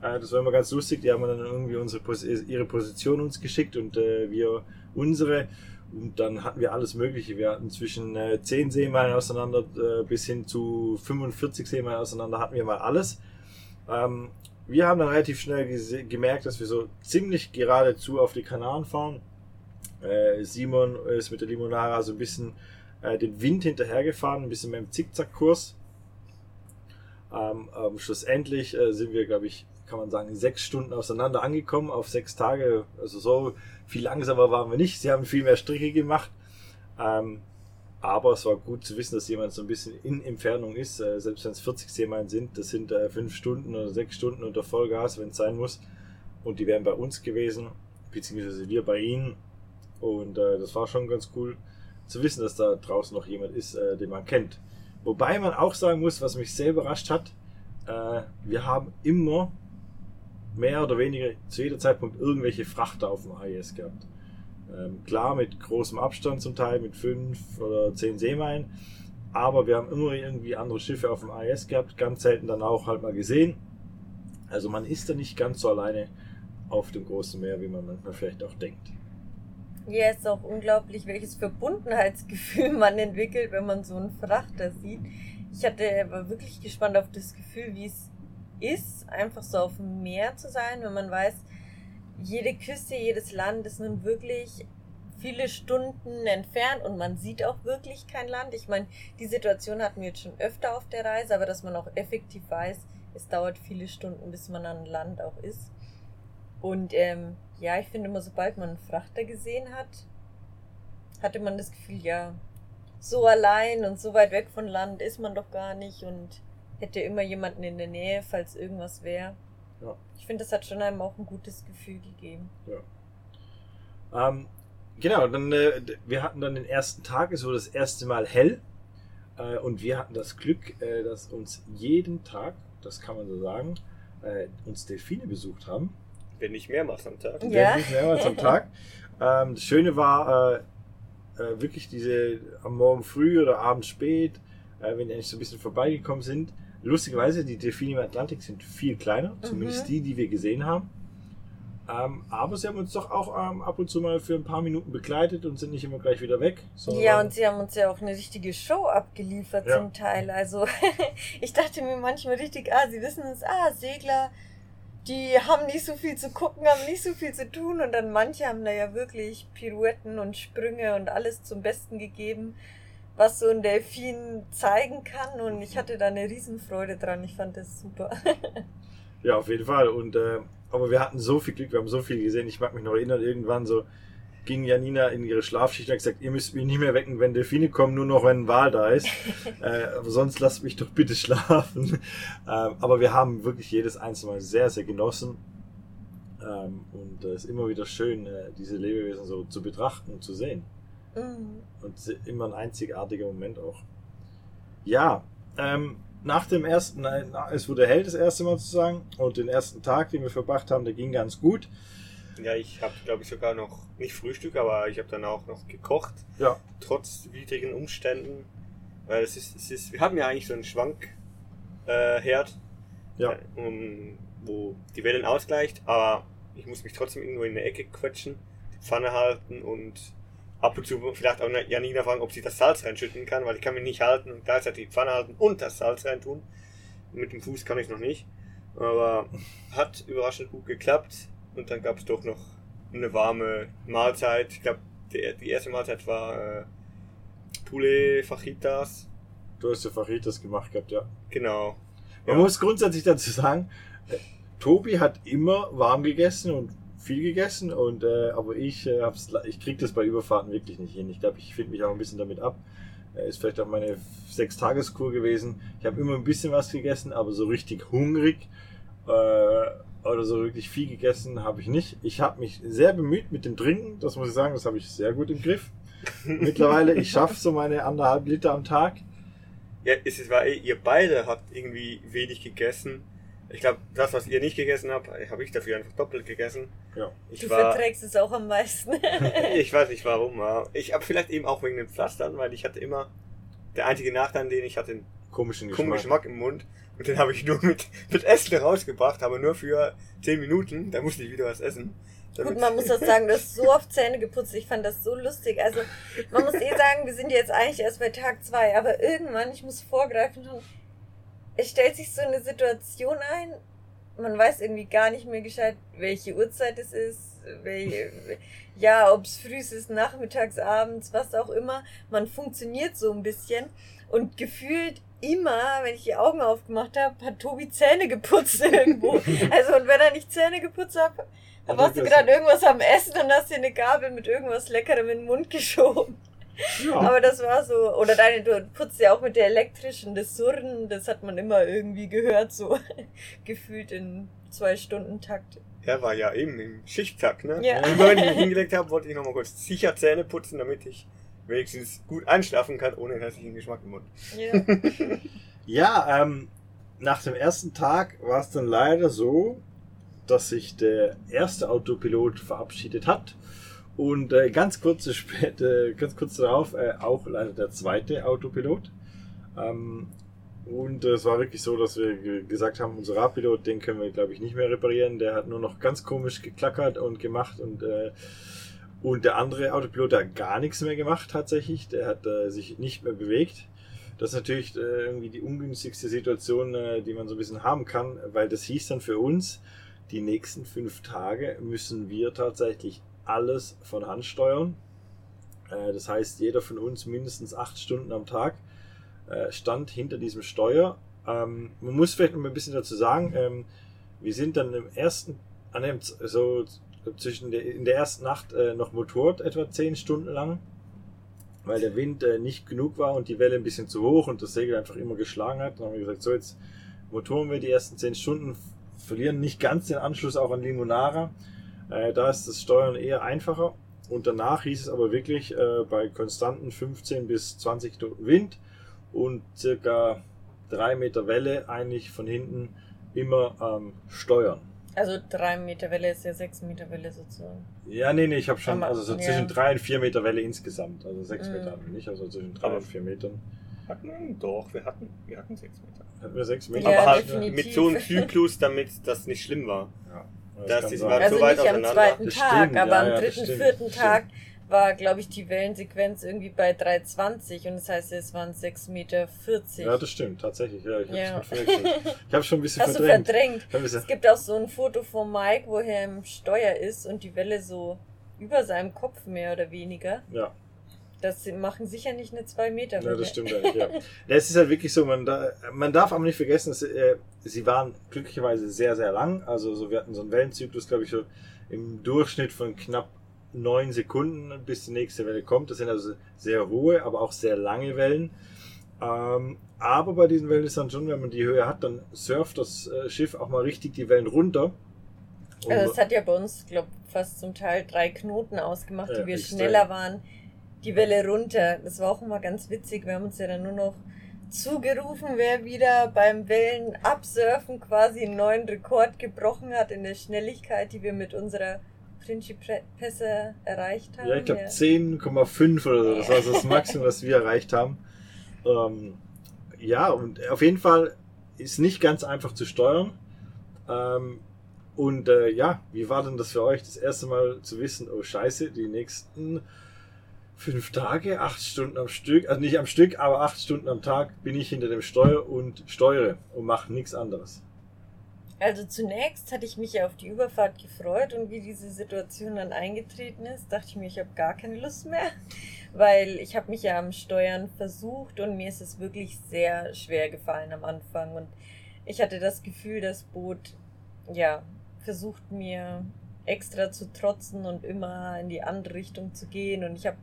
Äh, das war immer ganz lustig. Die haben dann irgendwie unsere, Pos- ihre Position uns geschickt und äh, wir unsere. Und dann hatten wir alles Mögliche. Wir hatten zwischen äh, 10 Seemeilen auseinander äh, bis hin zu 45 Seemeilen auseinander hatten wir mal alles. Ähm, wir haben dann relativ schnell gemerkt, dass wir so ziemlich geradezu auf die Kanaren fahren. Äh, Simon ist mit der Limonara so ein bisschen äh, den Wind hinterhergefahren, ein bisschen mit dem Zickzackkurs. Ähm, ähm, schlussendlich äh, sind wir, glaube ich, kann man sagen, sechs Stunden auseinander angekommen auf sechs Tage. Also so viel langsamer waren wir nicht. Sie haben viel mehr Striche gemacht. Ähm, aber es war gut zu wissen, dass jemand so ein bisschen in Entfernung ist. Äh, selbst wenn es 40 Seemeilen sind, das sind äh, fünf Stunden oder sechs Stunden unter Vollgas, wenn es sein muss. Und die wären bei uns gewesen, beziehungsweise wir bei ihnen. Und äh, das war schon ganz cool zu wissen, dass da draußen noch jemand ist, äh, den man kennt. Wobei man auch sagen muss, was mich sehr überrascht hat, äh, wir haben immer mehr oder weniger zu jeder Zeitpunkt irgendwelche Frachter auf dem AIS gehabt. Ähm, klar, mit großem Abstand zum Teil, mit fünf oder zehn Seemeilen, aber wir haben immer irgendwie andere Schiffe auf dem AIS gehabt, ganz selten dann auch halt mal gesehen. Also man ist da nicht ganz so alleine auf dem großen Meer, wie man manchmal vielleicht auch denkt. Ja, ist auch unglaublich, welches Verbundenheitsgefühl man entwickelt, wenn man so einen Frachter sieht. Ich hatte, war wirklich gespannt auf das Gefühl, wie es ist, einfach so auf dem Meer zu sein, wenn man weiß, jede Küste, jedes Land ist nun wirklich viele Stunden entfernt und man sieht auch wirklich kein Land. Ich meine, die Situation hatten wir jetzt schon öfter auf der Reise, aber dass man auch effektiv weiß, es dauert viele Stunden, bis man an Land auch ist. Und ähm, ja, ich finde immer, sobald man einen Frachter gesehen hat, hatte man das Gefühl, ja, so allein und so weit weg von Land ist man doch gar nicht und hätte immer jemanden in der Nähe, falls irgendwas wäre. Ja. Ich finde, das hat schon einem auch ein gutes Gefühl gegeben. Ähm, genau, dann, äh, wir hatten dann den ersten Tag, es wurde das erste Mal hell. Äh, und wir hatten das Glück, äh, dass uns jeden Tag, das kann man so sagen, äh, uns Delfine besucht haben. Wenn nicht mehrmals am Tag. Ja. Definitiv mehrmals am Tag. Ähm, das Schöne war äh, äh, wirklich diese am Morgen früh oder abends spät, äh, wenn die eigentlich so ein bisschen vorbeigekommen sind. Lustigerweise, die Delfine im Atlantik sind viel kleiner, zumindest die, die wir gesehen haben. Ähm, aber sie haben uns doch auch ähm, ab und zu mal für ein paar Minuten begleitet und sind nicht immer gleich wieder weg. Ja, und sie haben uns ja auch eine richtige Show abgeliefert Ja. zum Teil. Also ich dachte mir manchmal richtig, ah, sie wissen es, ah, Segler, die haben nicht so viel zu gucken, haben nicht so viel zu tun und dann manche haben da ja wirklich Pirouetten und Sprünge und alles zum Besten gegeben, was so ein Delfin zeigen kann und ich hatte da eine Riesenfreude dran. Ich fand das super. Ja, auf jeden Fall. Und, äh, aber wir hatten so viel Glück, wir haben so viel gesehen. Ich mag mich noch erinnern, irgendwann so ging Janina in ihre Schlafschicht und hat gesagt, ihr müsst mich nicht mehr wecken, wenn Delfine kommen, nur noch wenn ein Wal da ist. äh, aber sonst lasst mich doch bitte schlafen. ähm, aber wir haben wirklich jedes einzelne Mal sehr, sehr genossen. Ähm, und es ist immer wieder schön, äh, diese Lebewesen so zu betrachten und zu sehen. Mhm. Und immer ein einzigartiger Moment auch. Ja, ähm, nach dem ersten, nein, es wurde hell das erste Mal sozusagen und den ersten Tag, den wir verbracht haben, der ging ganz gut. Ja, ich habe, glaube ich, sogar noch, nicht Frühstück, aber ich habe dann auch noch gekocht, Ja, trotz widrigen Umständen. Weil es ist, es ist, wir haben ja eigentlich so einen Schwankherd, äh, Herd, ja, äh, um, wo die Wellen ausgleicht, aber ich muss mich trotzdem irgendwo in eine Ecke quetschen, die Pfanne halten und ab und zu vielleicht auch Janina fragen, ob sie das Salz reinschütten kann, weil ich kann mich nicht halten und gleichzeitig die Pfanne halten und das Salz reintun. Mit dem Fuß kann ich noch nicht, aber hat überraschend gut geklappt und dann gab es doch noch eine warme Mahlzeit. Ich glaube, die, erste Mahlzeit war äh, Poulet Fajitas. du hast ja Fajitas gemacht gehabt, ja. Genau. Man Ja. muss grundsätzlich dazu sagen, äh, Tobi hat immer warm gegessen und viel gegessen und äh, aber ich äh, hab's, ich krieg das bei Überfahrten wirklich nicht hin. Ich glaube, ich finde mich auch ein bisschen damit ab. Äh, ist vielleicht auch meine sechs Tageskur gewesen. Ich habe immer ein bisschen was gegessen, aber so richtig hungrig äh, oder so wirklich viel gegessen habe ich nicht. Ich habe mich sehr bemüht mit dem Trinken, das muss ich sagen, das habe ich sehr gut im Griff. Mittlerweile, ich schaffe so meine anderthalb Liter am Tag. Ja, es ist, weil ihr beide habt irgendwie wenig gegessen. Ich glaube, das, was ihr nicht gegessen habt, habe ich dafür einfach doppelt gegessen. Ja. Ich Du war, verträgst es auch am meisten. ich weiß nicht warum. aber Ich habe vielleicht eben auch wegen den Pflastern, weil ich hatte immer, der einzige Nachteil, den ich hatte, komischen Geschmack. komischen Geschmack im Mund. Und den habe ich nur mit, mit Essen rausgebracht, aber nur für 10 Minuten. Da musste ich wieder was essen. Gut, man muss auch sagen, du hast so oft Zähne geputzt. Ich fand das so lustig. Also, man muss eh sagen, wir sind jetzt eigentlich erst bei Tag zwei, aber irgendwann, ich muss vorgreifen, es stellt sich so eine Situation ein, man weiß irgendwie gar nicht mehr gescheit, welche Uhrzeit es ist, welche, ja, ob es früh ist, nachmittags, abends, was auch immer. Man funktioniert so ein bisschen und gefühlt immer, wenn ich die Augen aufgemacht habe, hat Tobi Zähne geputzt irgendwo. Also, und wenn er nicht Zähne geputzt hat, dann warst du gerade irgendwas am Essen und hast dir eine Gabel mit irgendwas Leckerem in den Mund geschoben. Ja. Aber das war so, oder deine, du putzt ja auch mit der elektrischen, das Surren, das hat man immer irgendwie gehört, so gefühlt in zwei Stunden Takt. Er war ja eben im Schichttag, ne? Ja. Immer wenn ich mich hingelegt habe, wollte ich nochmal kurz sicher Zähne putzen, damit ich wenigstens gut einschlafen kann, ohne hässlichen Geschmack im Mund. Ja. Ja, ähm, nach dem ersten Tag war es dann leider so, dass sich der erste Autopilot verabschiedet hat und äh, ganz kurz später, ganz kurz darauf äh, auch leider der zweite Autopilot. Ähm, und äh, es war wirklich so, dass wir ge- gesagt haben, unser Radpilot, den können wir glaube ich nicht mehr reparieren. Der hat nur noch ganz komisch geklackert und gemacht und äh, und der andere Autopilot hat gar nichts mehr gemacht tatsächlich. Der hat äh, sich nicht mehr bewegt. Das ist natürlich äh, irgendwie die ungünstigste Situation, äh, die man so ein bisschen haben kann, weil das hieß dann für uns, die nächsten fünf Tage müssen wir tatsächlich alles von Hand steuern. Äh, das heißt, jeder von uns mindestens acht Stunden am Tag äh, stand hinter diesem Steuer. Ähm, man muss vielleicht noch ein bisschen dazu sagen, ähm, wir sind dann im ersten, an dem, so zwischen der, in der ersten Nacht äh, noch motorrt, etwa zehn Stunden lang weil der Wind äh, nicht genug war und die Welle ein bisschen zu hoch und das Segel einfach immer geschlagen hat. Dann haben wir gesagt, so jetzt motoren wir die ersten 10 Stunden, verlieren nicht ganz den Anschluss auch an Limonara. Äh, da ist das Steuern eher einfacher. Und danach hieß es aber wirklich äh, bei konstanten 15 bis 20 Knoten Wind und circa 3 Meter Welle eigentlich von hinten immer ähm, steuern. Also drei Meter Welle ist ja sechs Meter Welle sozusagen. Ja, nee, nee, ich habe schon, also so ja. zwischen 3 und 4 Meter Welle insgesamt. Also 6 Mhm. Meter hatten wir nicht, also zwischen 3 Aber- und 4 Metern. Hatten wir? Doch, wir hatten, wir hatten sechs Meter. Hatten wir 6 Meter? Ja, Aber halt definitiv. mit so einem Zyklus, damit das nicht schlimm war. Ja, Da ist kann die Also so weit nicht am zweiten Das Tag, stimmt, aber ja, am das dritten, vierten stimmt. Tag war, glaube ich, die Wellensequenz irgendwie bei 3,20 und das heißt, es waren 6,40 Meter. Ja, das stimmt, tatsächlich. Ja, ich habe Ja. schon ein bisschen Hast du verdrängt. verdrängt? Hab ein bisschen- Es gibt auch so ein Foto von Mike, wo er im Steuer ist und die Welle so über seinem Kopf mehr oder weniger. Ja, Das machen sicher nicht eine 2 Meter Welle. ja, das stimmt eigentlich, ja. ja. Es ist halt wirklich so, man, da, man darf aber nicht vergessen, dass, äh, sie waren glücklicherweise sehr, sehr lang. Also so, wir hatten so einen Wellenzyklus, glaube ich, so im Durchschnitt von knapp neun Sekunden, bis die nächste Welle kommt. Das sind also sehr hohe, aber auch sehr lange Wellen. Ähm, aber bei diesen Wellen ist dann schon, wenn man die Höhe hat, dann surft das äh, Schiff auch mal richtig die Wellen runter. Und- Also es hat ja bei uns, glaube fast zum Teil drei Knoten ausgemacht, Ja, die wir schneller waren. Die Welle runter. Das war auch immer ganz witzig. Wir haben uns ja dann nur noch zugerufen, wer wieder beim Wellen absurfen quasi einen neuen Rekord gebrochen hat in der Schnelligkeit, die wir mit unserer Principessa erreicht haben. Ja, ich glaube 10,5 oder so. Das war so das Maximum, was wir erreicht haben. Ähm, ja, und auf jeden Fall ist nicht ganz einfach zu steuern. Ähm, und äh, ja, wie war denn das für euch, das erste Mal zu wissen, oh Scheiße, die nächsten fünf Tage, acht Stunden am Stück, also nicht am Stück, aber acht Stunden am Tag bin ich hinter dem Steuer und steuere und mache nichts anderes. Also zunächst hatte ich mich ja auf die Überfahrt gefreut und wie diese Situation dann eingetreten ist, dachte ich mir, ich habe gar keine Lust mehr, weil ich habe mich ja am Steuern versucht und mir ist es wirklich sehr schwer gefallen am Anfang. Und ich hatte das Gefühl, das Boot ja versucht mir extra zu trotzen und immer in die andere Richtung zu gehen. Und ich habe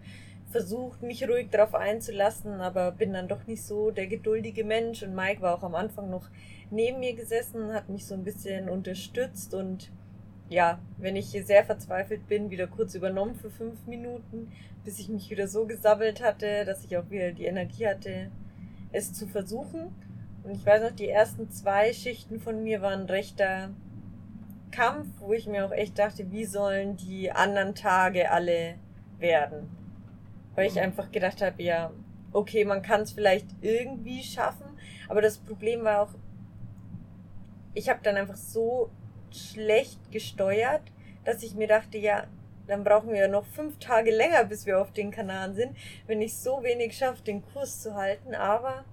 versucht, mich ruhig darauf einzulassen, aber bin dann doch nicht so der geduldige Mensch und Mike war auch am Anfang noch neben mir gesessen, hat mich so ein bisschen unterstützt und ja, wenn ich sehr verzweifelt bin, wieder kurz übernommen für fünf Minuten, bis ich mich wieder so gesabbelt hatte, dass ich auch wieder die Energie hatte, es zu versuchen. Und ich weiß noch, die ersten zwei Schichten von mir waren rechter Kampf, wo ich mir auch echt dachte, wie sollen die anderen Tage alle werden? Weil ich einfach gedacht habe, ja, okay, man kann es vielleicht irgendwie schaffen, Aber das Problem war auch, ich habe dann einfach so schlecht gesteuert, dass ich mir dachte, ja, dann brauchen wir ja noch fünf Tage länger, bis wir auf den Kanaren sind, wenn ich so wenig schaffe, den Kurs zu halten. Aber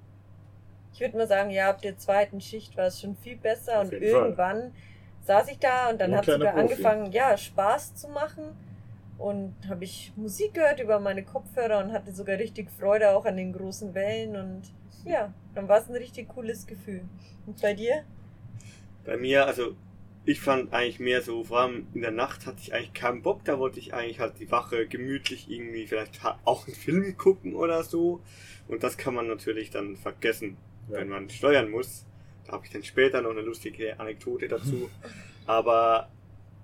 ich würde mal sagen, ja, ab der zweiten Schicht war es schon viel besser Auf und irgendwann saß ich da und dann hat sogar Profi. angefangen, ja, Spaß zu machen. Und habe ich Musik gehört über meine Kopfhörer und hatte sogar richtig Freude auch an den großen Wellen und ja, dann war es ein richtig cooles Gefühl. Und bei dir? Bei mir, also ich fand eigentlich mehr so, vor allem in der Nacht hatte ich eigentlich keinen Bock, da wollte ich eigentlich halt die Wache gemütlich irgendwie vielleicht auch einen Film gucken oder so. Und das kann man natürlich dann vergessen, Ja. wenn man steuern muss. Da habe ich dann später noch eine lustige Anekdote dazu. Aber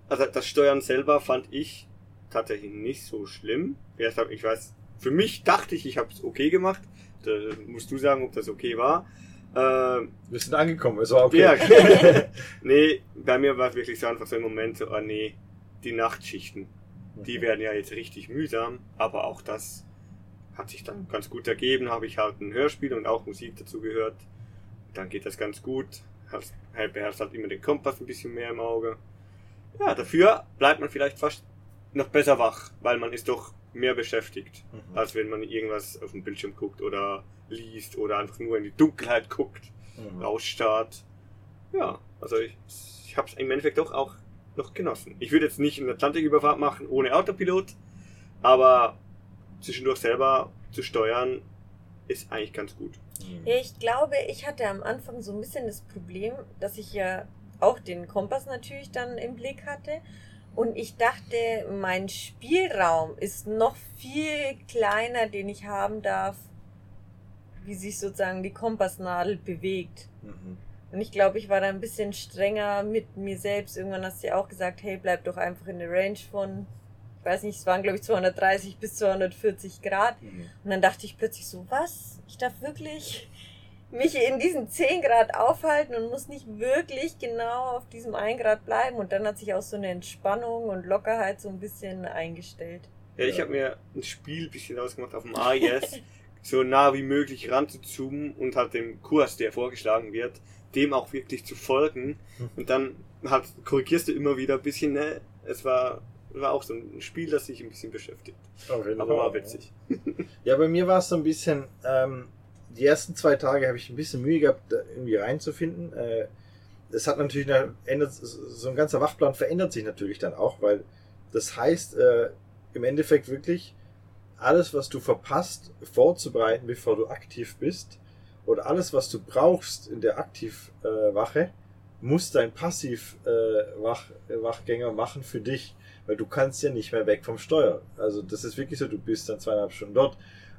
also das Steuern selber fand ich tatsächlich nicht so schlimm. Ich weiß, für mich dachte ich, ich habe es okay gemacht. Da musst du sagen, ob das okay war. Ähm, Wir sind angekommen, es war okay. ja, nee, bei mir war es wirklich so einfach so im Moment so, ah nee, die Nachtschichten, die werden ja jetzt richtig mühsam, aber auch das hat sich dann ganz gut ergeben, habe ich halt ein Hörspiel und auch Musik dazu gehört. Dann geht das ganz gut, beherrscht halt immer den Kompass ein bisschen mehr im Auge. Ja, dafür bleibt man vielleicht fast noch besser wach, weil man ist doch mehr beschäftigt, Mhm. als wenn man irgendwas auf dem Bildschirm guckt oder liest oder einfach nur in die Dunkelheit guckt Mhm. rausstarrt. Ja, also ich, ich habe es im Endeffekt doch auch noch genossen. Ich würde jetzt nicht eine Atlantiküberfahrt machen ohne Autopilot, aber zwischendurch selber zu steuern ist eigentlich ganz gut. Mhm. Ich glaube, ich hatte am Anfang so ein bisschen das Problem, dass ich ja auch den Kompass natürlich dann im Blick hatte. Und ich dachte, mein Spielraum ist noch viel kleiner, den ich haben darf, wie sich sozusagen die Kompassnadel bewegt. Mhm. Und ich glaube, ich war da ein bisschen strenger mit mir selbst. Irgendwann hast du ja auch gesagt, hey, bleib doch einfach in der Range von, ich weiß nicht, es waren glaube ich 230 bis 240 Grad. Mhm. Und dann dachte ich plötzlich so, was? Ich darf wirklich mich in diesen 10 Grad aufhalten und muss nicht wirklich genau auf diesem 1 Grad bleiben. Und dann hat sich auch so eine Entspannung und Lockerheit so ein bisschen eingestellt. Ja, ich habe mir ein Spiel ein bisschen ausgemacht auf dem AIS, so nah wie möglich ranzuzoomen und halt dem Kurs, der vorgeschlagen wird, dem auch wirklich zu folgen. Und dann halt korrigierst du immer wieder ein bisschen, ne? Es war, war auch so ein Spiel, das sich ein bisschen beschäftigt. Auf jeden Aber Fall, war ja. witzig. Ja, bei mir war es so ein bisschen, ähm, die ersten zwei Tage habe ich ein bisschen Mühe gehabt, irgendwie reinzufinden. Äh, es hat natürlich, ändert, so ein ganzer Wachplan verändert sich natürlich dann auch, weil das heißt, äh, im Endeffekt wirklich, alles, was du verpasst, vorzubereiten, bevor du aktiv bist, oder alles, was du brauchst in der Aktivwache, muss dein Passiv-Wachgänger machen für dich, weil du kannst ja nicht mehr weg vom Steuer. Also das ist wirklich so, du bist dann zweieinhalb Stunden dort.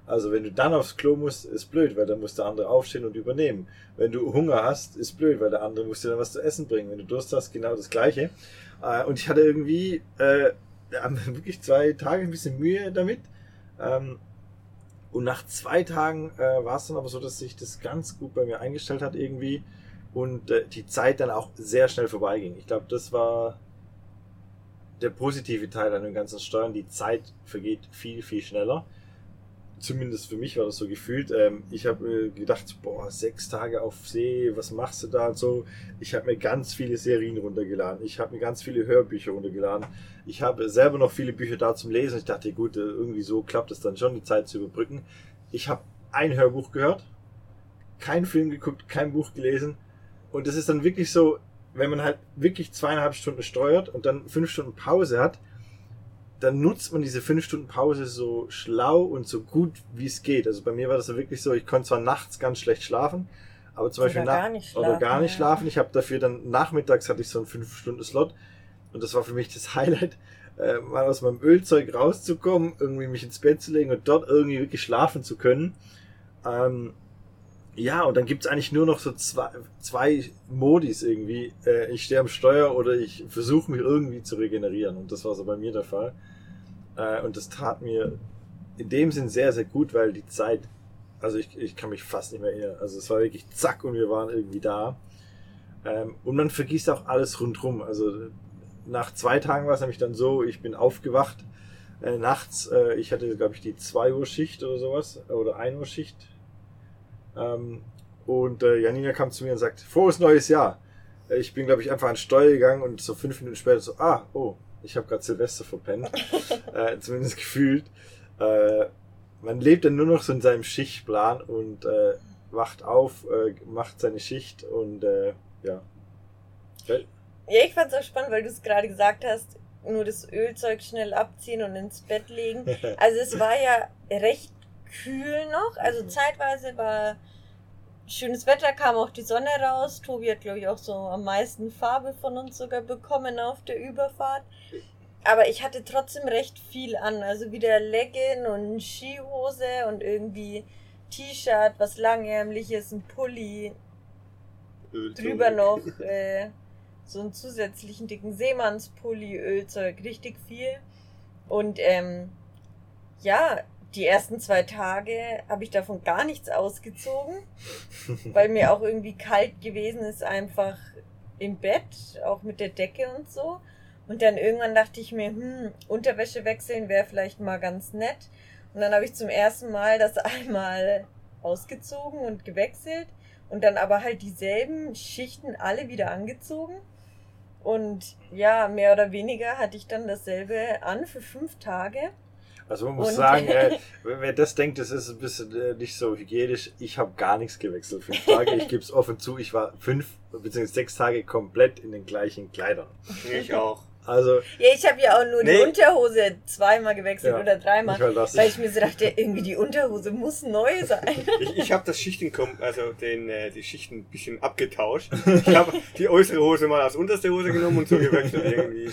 Also wenn du dann aufs Klo musst, ist blöd, weil dann muss der andere aufstehen und übernehmen. Wenn du Hunger hast, ist blöd, weil der andere muss dir dann was zu essen bringen. Wenn du Durst hast, genau das Gleiche. Äh, Und ich hatte irgendwie äh, wirklich zwei Tage ein bisschen Mühe damit. Ähm, Und nach zwei Tagen äh, war es dann aber so, dass sich das ganz gut bei mir eingestellt hat irgendwie und äh, die Zeit dann auch sehr schnell vorbeiging. Ich glaube, das war der positive Teil an dem ganzen Steuern. Die Zeit vergeht viel, viel schneller. Zumindest für mich war das so gefühlt. Ähm, ich habe äh, gedacht, boah, sechs Tage auf See, was machst du da und so. Ich habe mir ganz viele Serien runtergeladen. Ich habe mir ganz viele Hörbücher runtergeladen. Ich habe selber noch viele Bücher da zum Lesen. Ich dachte, gut, äh, irgendwie so klappt es dann schon, die Zeit zu überbrücken. Ich habe ein Hörbuch gehört, keinen Film geguckt, kein Buch gelesen. Und es ist dann wirklich so, wenn man halt wirklich zweieinhalb Stunden steuert und dann fünf Stunden Pause hat, dann nutzt man diese fünf Stunden Pause so schlau und so gut wie es geht. Also bei mir war das ja wirklich so, ich konnte zwar nachts ganz schlecht schlafen, aber zum Oder Beispiel gar nicht oder gar nicht ja. schlafen. Ich habe dafür dann nachmittags hatte ich so einen fünf Stunden Slot und das war für mich das Highlight, äh, mal aus meinem Ölzeug rauszukommen, irgendwie mich ins Bett zu legen und dort irgendwie wirklich schlafen zu können. Ähm, ja, und dann gibt's eigentlich nur noch so zwei, zwei Modis irgendwie. Äh, ich stehe am Steuer oder ich versuche mich irgendwie zu regenerieren. Und das war so bei mir der Fall. Äh, und das tat mir in dem Sinn sehr, sehr gut, weil die Zeit, also ich, ich kann mich fast nicht mehr erinnern. Also es war wirklich zack und wir waren irgendwie da. Ähm, und man vergisst auch alles rundrum. Also nach zwei Tagen war es nämlich dann so, ich bin aufgewacht äh, nachts. Äh, ich hatte, glaube ich, die 2 Uhr Schicht oder sowas. Oder 1 Uhr Schicht. Ähm, und äh, Janina kam zu mir und sagt, frohes neues Jahr. Äh, Ich bin, glaube ich, einfach an Steuer gegangen und so fünf Minuten später so, ah, oh, ich habe gerade Silvester verpennt. äh, zumindest gefühlt. Äh, man lebt dann nur noch so in seinem Schichtplan und äh, wacht auf, äh, macht seine Schicht und äh, ja. Ja, ich fand's auch spannend, weil du es gerade gesagt hast, nur das Ölzeug schnell abziehen und ins Bett legen. Also es war ja recht kühl noch. Also Mhm. zeitweise war schönes Wetter, kam auch die Sonne raus. Tobi hat, glaube ich, auch so am meisten Farbe von uns sogar bekommen auf der Überfahrt. Aber ich hatte trotzdem recht viel an. Also wieder Legging und Skihose und irgendwie T-Shirt, was langärmliches, ein Pulli, drüber noch äh, so einen zusätzlichen dicken Seemannspulli, Ölzeug, richtig viel. Und ähm, ja, die ersten zwei Tage habe ich davon gar nichts ausgezogen, weil mir auch irgendwie kalt gewesen ist, einfach im Bett, auch mit der Decke und so. Und dann irgendwann dachte ich mir, hm, Unterwäsche wechseln wäre vielleicht mal ganz nett. Und dann habe ich zum ersten Mal das einmal ausgezogen und gewechselt und dann aber halt dieselben Schichten alle wieder angezogen. Und ja, mehr oder weniger hatte ich dann dasselbe an für fünf Tage. Also man muss Und- sagen, äh, wer wer das denkt, das ist ein bisschen äh, nicht so hygienisch. Ich habe gar nichts gewechselt. Fünf Tage, ich gebe es offen zu, ich war fünf bzw. sechs Tage komplett in den gleichen Kleidern. Ich auch. Also, Ja, ich habe ja auch nur Nee. die Unterhose zweimal gewechselt Ja, oder dreimal. ich. Weil ich mir so dachte, irgendwie die Unterhose muss neu sein. Ich, ich habe das Schichten, also den, äh, die Schichten ein bisschen abgetauscht. Ich habe die äußere Hose mal als unterste Hose genommen und so gewechselt irgendwie.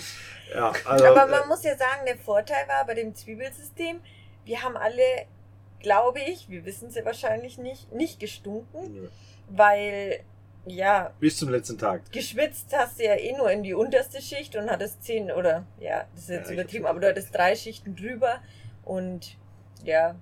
Ja, also Aber äh, man muss ja sagen, der Vorteil war bei dem Zwiebelsystem, wir haben alle, glaube ich, wir wissen es ja wahrscheinlich nicht, nicht gestunken, weil, ja, bis zum letzten Tag. geschwitzt hast du ja eh nur in die unterste Schicht und hattest zehn oder, ja, das ist Ja, jetzt ich übertrieben, aber du hattest drei Schichten drüber und, ja,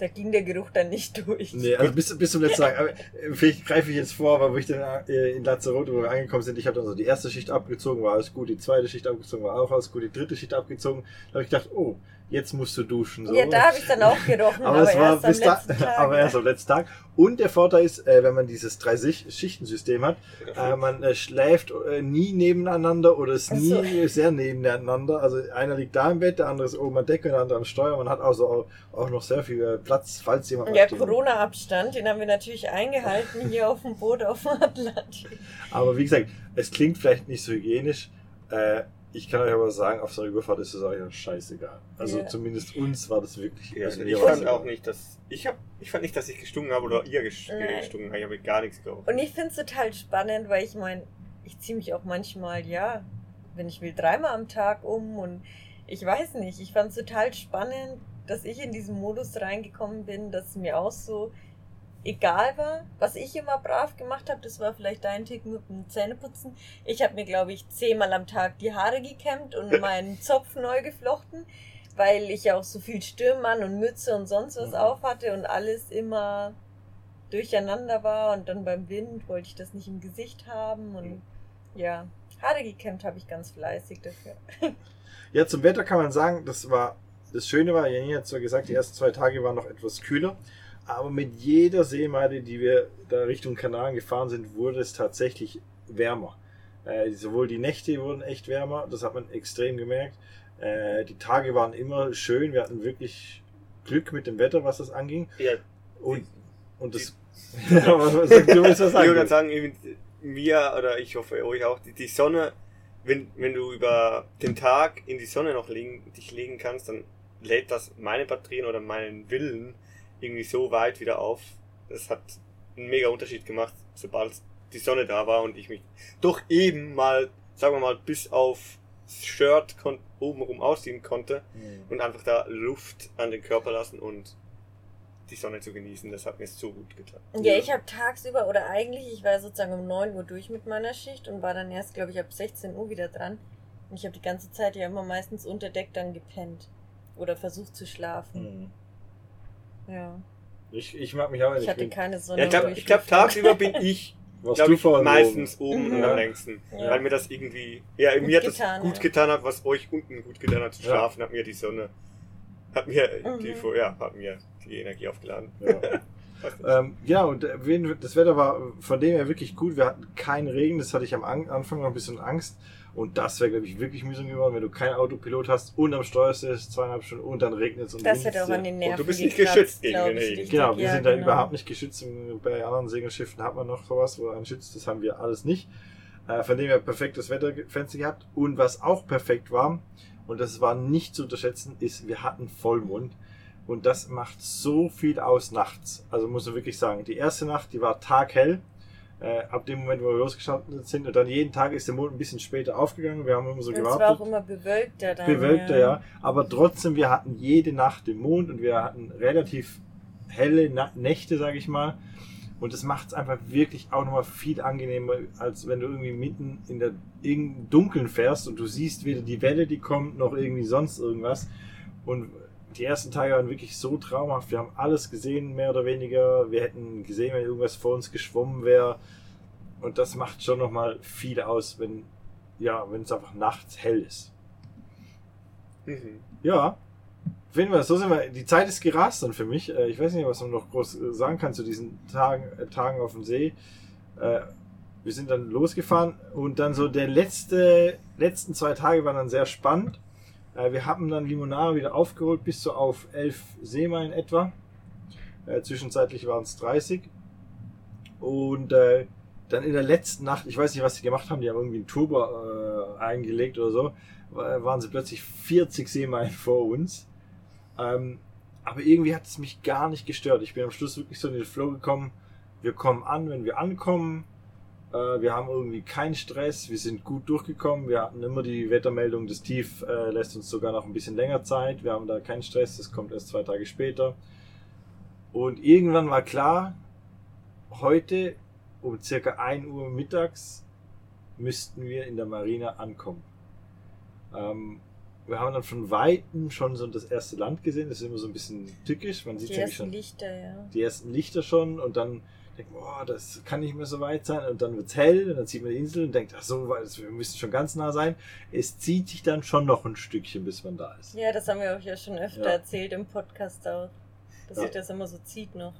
da ging der Geruch dann nicht durch. Nee, also bis, bis zum letzten Tag. Aber, äh, vielleicht greife ich jetzt vor, aber wo ich dann äh, in Lazarotto wo wir angekommen sind, ich habe dann so die erste Schicht abgezogen, war alles gut, die zweite Schicht abgezogen, war auch alles gut, die dritte Schicht abgezogen. Da habe ich gedacht, oh, jetzt musst du duschen. So. Ja, da habe ich dann auch gerochen, aber, aber, es war erst am bis da, letzten Tag. aber erst am letzten Tag. Und der Vorteil ist, äh, wenn man dieses Drei-Schichten-System hat, äh, man äh, schläft äh, nie nebeneinander oder ist nie so. sehr nebeneinander. Also einer liegt da im Bett, der andere ist oben an der Decke und der andere am Steuer. Man hat also auch, auch noch sehr viel äh, Platz, falls jemand Ja. Corona-Abstand, den haben wir natürlich eingehalten hier auf dem Boot auf dem Atlantik. Aber wie gesagt, es klingt vielleicht nicht so hygienisch. Ich kann euch aber sagen, auf so einer Überfahrt ist es auch ja scheißegal. Also Ja. zumindest uns war das wirklich. Ja, also ich fand auch nicht, dass ich hab, ich fand nicht, dass ich gestunken habe oder ihr ges- Nein. gestunken habt. Ich habe gar nichts geraucht. Und ich finde es total spannend, weil ich meine, ich ziehe mich auch manchmal, ja, wenn ich will, dreimal am Tag um und ich weiß nicht, ich fand es total spannend, dass ich in diesen Modus reingekommen bin, dass es mir auch so egal war. Was ich immer brav gemacht habe, das war vielleicht dein Tick mit dem Zähneputzen. Ich habe mir, glaube ich, zehnmal am Tag die Haare gekämmt und meinen Zopf neu geflochten, weil ich ja auch so viel Stirnmann und Mütze und sonst was Mhm. auf hatte und alles immer durcheinander war und dann beim Wind wollte ich das nicht im Gesicht haben und ja, Haare gekämmt habe ich ganz fleißig dafür. Ja, zum Wetter kann man sagen, das war das Schöne war, Janine hat zwar gesagt, die ersten zwei Tage waren noch etwas kühler, aber mit jeder Seemeile, die wir da Richtung Kanaren gefahren sind, wurde es tatsächlich wärmer. Äh, sowohl die Nächte wurden echt wärmer, das hat man extrem gemerkt. Äh, die Tage waren immer schön, wir hatten wirklich Glück mit dem Wetter, was das anging. Ja, Und, und das. Ja, was- sag, du willst was ich würde sagen? sagen, mir oder ich hoffe euch auch, die, die Sonne, wenn, wenn du über den Tag in die Sonne noch legen, dich legen kannst, dann lädt das meine Batterien oder meinen Willen irgendwie so weit wieder auf. Das hat einen mega Unterschied gemacht, sobald die Sonne da war und ich mich doch eben mal, sagen wir mal, bis auf das Shirt obenrum ausziehen konnte Hm. und einfach da Luft an den Körper lassen und die Sonne zu genießen. Das hat mir so gut getan. Ja, Ja. ich habe tagsüber oder eigentlich, ich war sozusagen um 9 Uhr durch mit meiner Schicht und war dann erst, glaube ich, ab 16 Uhr wieder dran. Und ich habe die ganze Zeit ja immer meistens unter Deck dann gepennt oder versucht zu schlafen. Hm. Ja, Ich, ich mag mich auch nicht. ich hatte keine Sonne. Ja, ich glaube, glaub, tagsüber bin ich, warst glaube du ich, meistens oben Mhm. und am längsten. Ja. Weil mir das irgendwie, ja, Gut mir hat das getan, gut ja. getan hat, was euch unten gut getan hat zu Ja. schlafen, hat mir die Sonne, hat mir Mhm. die, ja, hat mir die Energie aufgeladen. Ja. Ähm, ja, und äh, das Wetter war von dem her wirklich gut. Wir hatten keinen Regen, das hatte ich am An- Anfang noch ein bisschen Angst. Und das wäre, glaube ich, wirklich mühsam geworden, wenn du keinen Autopilot hast und am Steuer sitzt, zweieinhalb Stunden und dann regnet es und Das hätte auch an den Nerven du bist nicht gekratzt, geschützt gegen den Regen. Genau, wir Ja, sind da genau. überhaupt nicht geschützt. Bei anderen Segelschiffen hat man noch sowas, wo einen schützt. Das haben wir alles nicht. Äh, von dem her perfektes Wetterfenster gehabt. Und was auch perfekt war, und das war nicht zu unterschätzen, ist, wir hatten Vollmond. Und das macht so viel aus nachts. Also muss man wirklich sagen, die erste Nacht, die war taghell. Äh, ab dem Moment, wo wir losgestartet sind. Und dann jeden Tag ist der Mond ein bisschen später aufgegangen. Wir haben immer so Und es gewartet war auch immer bewölkter dann. bewölkter, ja. Aber trotzdem, wir hatten jede Nacht den Mond und wir hatten relativ helle Na Nächte, sage ich mal. Und das macht es einfach wirklich auch nochmal viel angenehmer, als wenn du irgendwie mitten in der im Dunkeln fährst und du siehst weder die Welle, die kommt, noch irgendwie sonst irgendwas. Und die ersten Tage waren wirklich so traumhaft. Wir haben alles gesehen, mehr oder weniger. Wir hätten gesehen, wenn irgendwas vor uns geschwommen wäre. Und das macht schon nochmal viel aus, wenn ja, wenn es einfach nachts hell ist. Mhm. Ja. Jeden Fall, so sind wir. Die Zeit ist gerast dann für mich. Äh, Ich weiß nicht, was man noch groß äh, sagen kann zu diesen Tagen, äh, Tagen auf dem See. Wir sind dann losgefahren und dann so der letzte, letzten zwei Tage waren dann sehr spannend. Äh, Wir haben dann Limonare wieder aufgeholt bis so auf 11 Seemeilen etwa. Äh, Zwischenzeitlich waren es 30. Und äh, dann in der letzten Nacht, ich weiß nicht, was sie gemacht haben, die haben irgendwie einen Turbo äh, eingelegt oder so, wa- waren sie plötzlich 40 Seemeilen vor uns. Ähm, aber irgendwie hat es mich gar nicht gestört. Ich bin am Schluss wirklich so in den Flow gekommen. Wir kommen an, wenn wir ankommen. Äh, wir haben irgendwie keinen Stress. Wir sind gut durchgekommen. Wir hatten immer die Wettermeldung, das Tief äh, lässt uns sogar noch ein bisschen länger Zeit. Wir haben da keinen Stress. Das kommt erst zwei Tage später. Und irgendwann war klar, heute um circa 1 Uhr mittags müssten wir in der Marina ankommen. Ähm, wir haben dann von Weitem schon so das erste Land gesehen. Das ist immer so ein bisschen tückisch. Man sieht Die ja ersten schon Lichter, ja. die ersten Lichter schon und dann denkt oh, das kann nicht mehr so weit sein und dann wird's hell und dann sieht man die Insel und denkt, ach so, weit- wir müssen schon ganz nah sein. Es zieht sich dann schon noch ein Stückchen, bis man da ist. Ja, das haben wir auch ja schon öfter Ja. erzählt im Podcast auch. Dass Ja. sich das immer so zieht noch.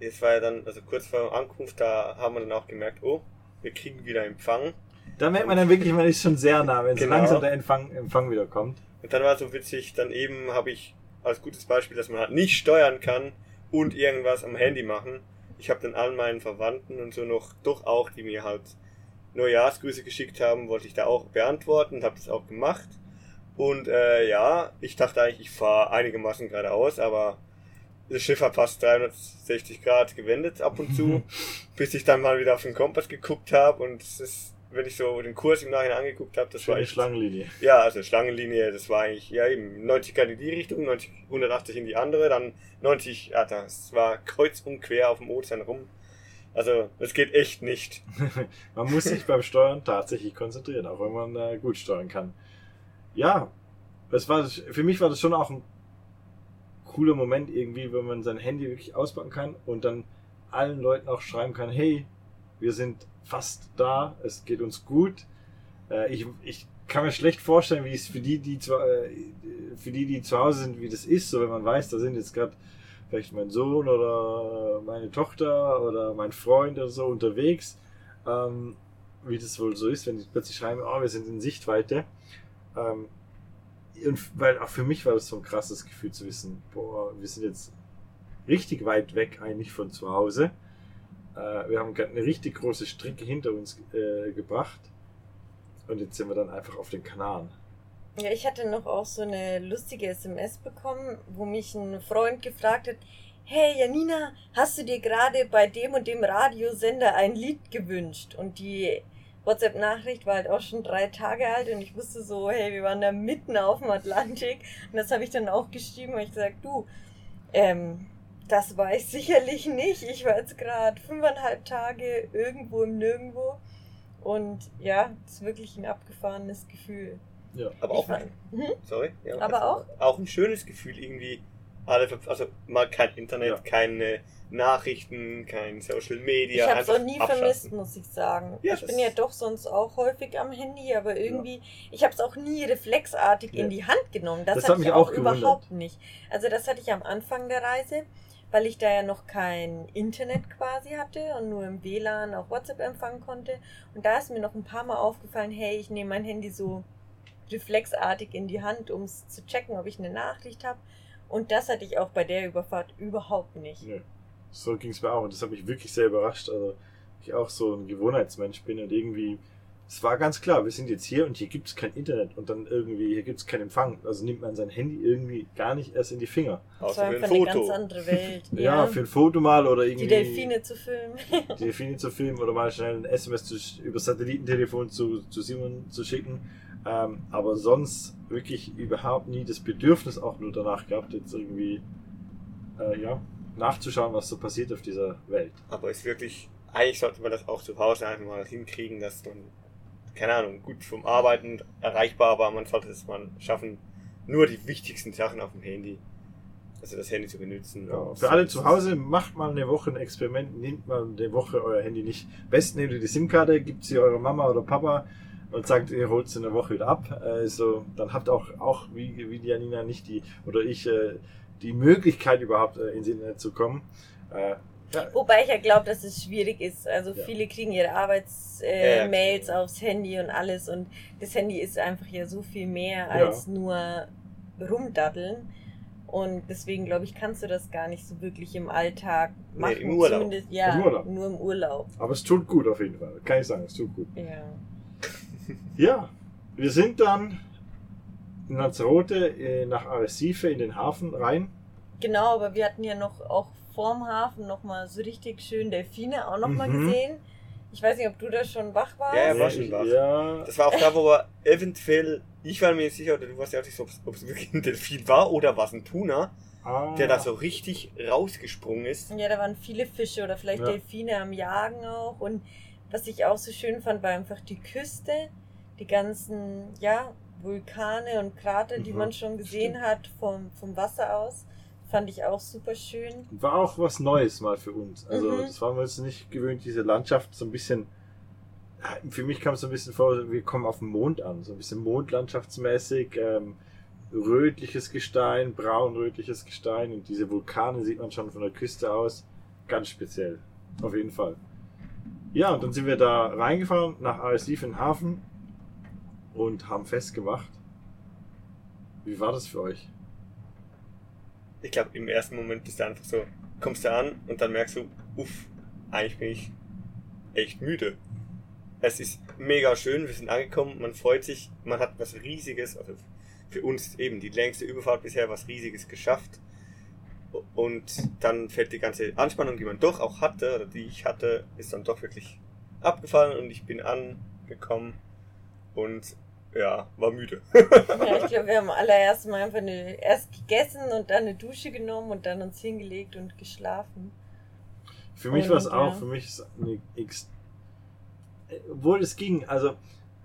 Es war ja dann, also kurz vor Ankunft, da haben wir dann auch gemerkt, oh, wir kriegen wieder Empfang. Da merkt man dann wirklich, man ist schon sehr nah, wenn so Genau. langsam der Empfang, Empfang wieder kommt. Und dann war so witzig, dann eben habe ich als gutes Beispiel, dass man halt nicht steuern kann und irgendwas am Handy machen. Ich habe dann allen meinen Verwandten und so noch, doch auch, die mir halt Neujahrsgrüße geschickt haben, wollte ich da auch beantworten und habe das auch gemacht. Und äh, ja, ich dachte eigentlich, ich fahre einigermaßen geradeaus, aber das Schiff hat fast 360 Grad gewendet ab und zu, bis ich dann mal wieder auf den Kompass geguckt habe und es ist, wenn ich so den Kurs im Nachhinein angeguckt habe, das war Schöne echt Schlangenlinie. ja, also Schlangenlinie, das war eigentlich, ja eben, 90 Grad in die Richtung, 90, 180 in die andere, dann 90, ja, das war kreuz und quer auf dem Ozean rum. Also, das geht echt nicht. Man muss sich beim Steuern tatsächlich konzentrieren, auch wenn man äh, gut steuern kann. Ja, das war für mich war das schon auch ein cooler Moment irgendwie, wenn man sein Handy wirklich auspacken kann und dann allen Leuten auch schreiben kann, hey, wir sind fast da, es geht uns gut. Äh, ich, ich kann mir schlecht vorstellen, wie es für die, die zu, äh, für die, die zu Hause sind, wie das ist, so wenn man weiß, da sind jetzt gerade vielleicht mein Sohn oder meine Tochter oder mein Freund oder so unterwegs, ähm, wie das wohl so ist, wenn die plötzlich schreiben, oh, wir sind in Sichtweite. Ähm, und weil auch für mich war das so ein krasses Gefühl zu wissen, boah, wir sind jetzt richtig weit weg eigentlich von zu Hause. Äh, wir haben eine richtig große Strecke hinter uns äh, gebracht und jetzt sind wir dann einfach auf den Kanaren. Ja, ich hatte noch auch so eine lustige SMS bekommen, wo mich ein Freund gefragt hat, hey Janina, hast du dir gerade bei dem und dem Radiosender ein Lied gewünscht? Und die WhatsApp-Nachricht war halt auch schon drei Tage alt und ich wusste so, hey, wir waren da mitten auf dem Atlantik und das habe ich dann auch geschrieben und ich gesagt, du, ähm, das weiß ich sicherlich nicht. Ich war jetzt gerade fünfeinhalb Tage irgendwo im Nirgendwo und ja, das ist wirklich ein abgefahrenes Gefühl. Ja. Aber Ich auch, war- Mhm. sorry, ja, Aber also auch ein schönes Gefühl irgendwie. Also mal kein Internet, Ja. keine Nachrichten, kein Social Media. Ich habe es auch nie abschalten. vermisst, muss ich sagen. Ja, ich bin ja doch sonst auch häufig am Handy, aber irgendwie, ich habe es auch nie reflexartig Ja. in die Hand genommen. Das, Das hatte hat mich ich auch auch gewundert. überhaupt nicht. Also das hatte ich am Anfang der Reise. Weil ich da ja noch kein Internet quasi hatte und nur im WLAN auch WhatsApp empfangen konnte. Und da ist mir noch ein paar Mal aufgefallen, hey, ich nehme mein Handy so reflexartig in die Hand, um es zu checken, ob ich eine Nachricht habe. Und das hatte ich auch bei der Überfahrt überhaupt nicht. Nö. So ging es mir auch und das hat mich wirklich sehr überrascht. Also ich auch so ein Gewohnheitsmensch bin und irgendwie, es war ganz klar, wir sind jetzt hier und hier gibt es kein Internet und dann irgendwie, hier gibt es keinen Empfang. Also nimmt man sein Handy irgendwie gar nicht erst in die Finger. Das war für ein einfach eine ganz Foto. andere Welt. Ja, für ein Foto mal oder irgendwie. die Delfine zu filmen. die Delfine zu filmen oder mal schnell ein SMS zu, über Satellitentelefon zu, zu Simon zu schicken. Ähm, aber sonst wirklich überhaupt nie das Bedürfnis auch nur danach gehabt, jetzt irgendwie äh, ja, nachzuschauen, was so passiert auf dieser Welt. Aber ist wirklich, eigentlich sollte man das auch zu Hause einfach mal hinkriegen, dass man, keine Ahnung, gut vom Arbeiten erreichbar, aber man sollte es mal schaffen, nur die wichtigsten Sachen auf dem Handy, also das Handy zu benutzen. Ja, für alle zu Hause, macht mal eine Woche ein Experiment, nehmt mal eine Woche euer Handy nicht. Besten nehmt ihr die SIM-Karte, gibt sie eurer Mama oder Papa und sagt, ihr holt sie eine Woche wieder ab. Also, dann habt auch, auch wie, wie die Janina nicht die, oder ich, äh, die Möglichkeit überhaupt äh, ins Internet zu kommen. Ja, Wobei ich ja glaube, dass es schwierig ist. Also Ja. viele kriegen ihre Arbeitsmails äh, aufs Handy und alles und das Handy ist einfach ja so viel mehr als nur rumdaddeln. Und deswegen glaube ich, kannst du das gar nicht so wirklich im Alltag Nee, machen. im Urlaub. Zumindest, ja, Im Urlaub. nur im Urlaub. aber es tut gut auf jeden Fall. Kann ich sagen, es tut gut. Ja. Ja, wir sind dann in Lanzarote äh, nach Arrecife in den Hafen rein. Genau, aber wir hatten ja noch auch vorm Hafen nochmal so richtig schön Delfine auch nochmal Mhm. gesehen. Ich weiß nicht, ob du da schon wach warst. Ja, er war schon wach. Ja, Das war auch da, wo er eventuell, ich war mir nicht sicher, oder du warst ja auch nicht so, ob es wirklich ein Delfin war oder war es ein Tuna, ah, der da so richtig rausgesprungen ist. Ja, da waren viele Fische oder vielleicht Ja. Delfine am Jagen auch. Und was ich auch so schön fand, war einfach die Küste, die ganzen, ja, Vulkane und Krater, die Mhm, man schon gesehen stimmt. hat vom, vom Wasser aus. Fand ich auch super schön. War auch was Neues mal für uns. Also Mhm. das waren wir uns nicht gewöhnt, diese Landschaft so ein bisschen. Für mich kam es so ein bisschen vor, wir kommen auf den Mond an, so ein bisschen mondlandschaftsmäßig, ähm, rötliches Gestein, braun-rötliches Gestein und diese Vulkane sieht man schon von der Küste aus. Ganz speziell, auf jeden Fall. Ja, und dann sind wir da reingefahren nach Arrecife in den Hafen und haben festgemacht. Wie war das für euch? Ich glaube, im ersten Moment bist du einfach so, kommst du an und dann merkst du, uff, eigentlich bin ich echt müde. Es ist mega schön, wir sind angekommen, man freut sich, man hat was Riesiges, also für uns eben die längste Überfahrt bisher was Riesiges geschafft. Und dann fällt die ganze Anspannung, die man doch auch hatte, oder die ich hatte, ist dann doch wirklich abgefallen und ich bin angekommen und ja, war müde. Ja, ich glaube, wir haben allererst mal einfach eine, erst gegessen und dann eine Dusche genommen und dann uns hingelegt und geschlafen. Für mich war es auch, ja. für mich ist eine X. Obwohl es ging, also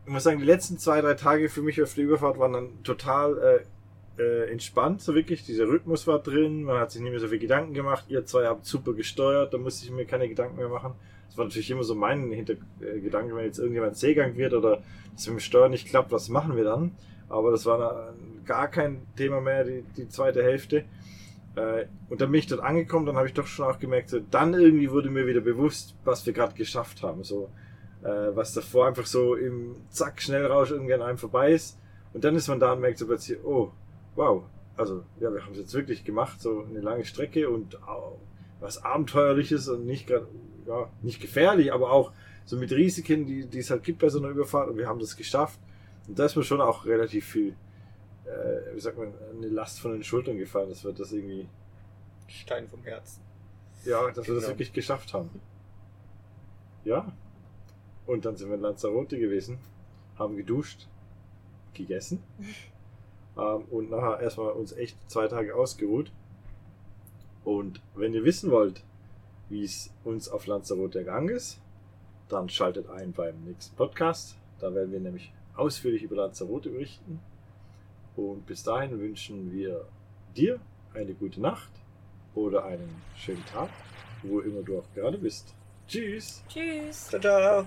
ich muss sagen, die letzten zwei, drei Tage für mich auf der Überfahrt waren dann total äh, äh, entspannt, so wirklich. Dieser Rhythmus war drin, man hat sich nicht mehr so viel Gedanken gemacht. Ihr zwei habt super gesteuert, da musste ich mir keine Gedanken mehr machen. War natürlich immer so mein Hintergedanke, wenn jetzt irgendjemand Seegang wird oder es mit dem Steuern nicht klappt, was machen wir dann? Aber das war gar kein Thema mehr, die, die zweite Hälfte. Äh, und dann bin ich dort angekommen, dann habe ich doch schon auch gemerkt, so, dann irgendwie wurde mir wieder bewusst, was wir gerade geschafft haben. So, äh, was davor einfach so im Zack, Schnellrausch irgendwie an einem vorbei ist. Und dann ist man da und merkt so plötzlich, oh, wow, also ja, wir haben es jetzt wirklich gemacht, so eine lange Strecke und au, was Abenteuerliches und nicht gerade, ja, nicht gefährlich, aber auch so mit Risiken, die, die es halt gibt bei so einer Überfahrt und wir haben das geschafft. Und da ist mir schon auch relativ viel, äh, wie sagt man, eine Last von den Schultern gefallen, dass wir das irgendwie, Stein vom Herzen. ja, dass wir das Genau. wirklich geschafft haben. Ja. Und dann sind wir in Lanzarote gewesen, haben geduscht, gegessen ähm, und nachher erstmal uns echt zwei Tage ausgeruht. Und wenn ihr wissen wollt, wie es uns auf Lanzarote ergangen ist, dann schaltet ein beim nächsten Podcast. Da werden wir nämlich ausführlich über Lanzarote berichten. Und bis dahin wünschen wir dir eine gute Nacht oder einen schönen Tag, wo immer du auch gerade bist. Tschüss. Tschüss. Ciao, ciao.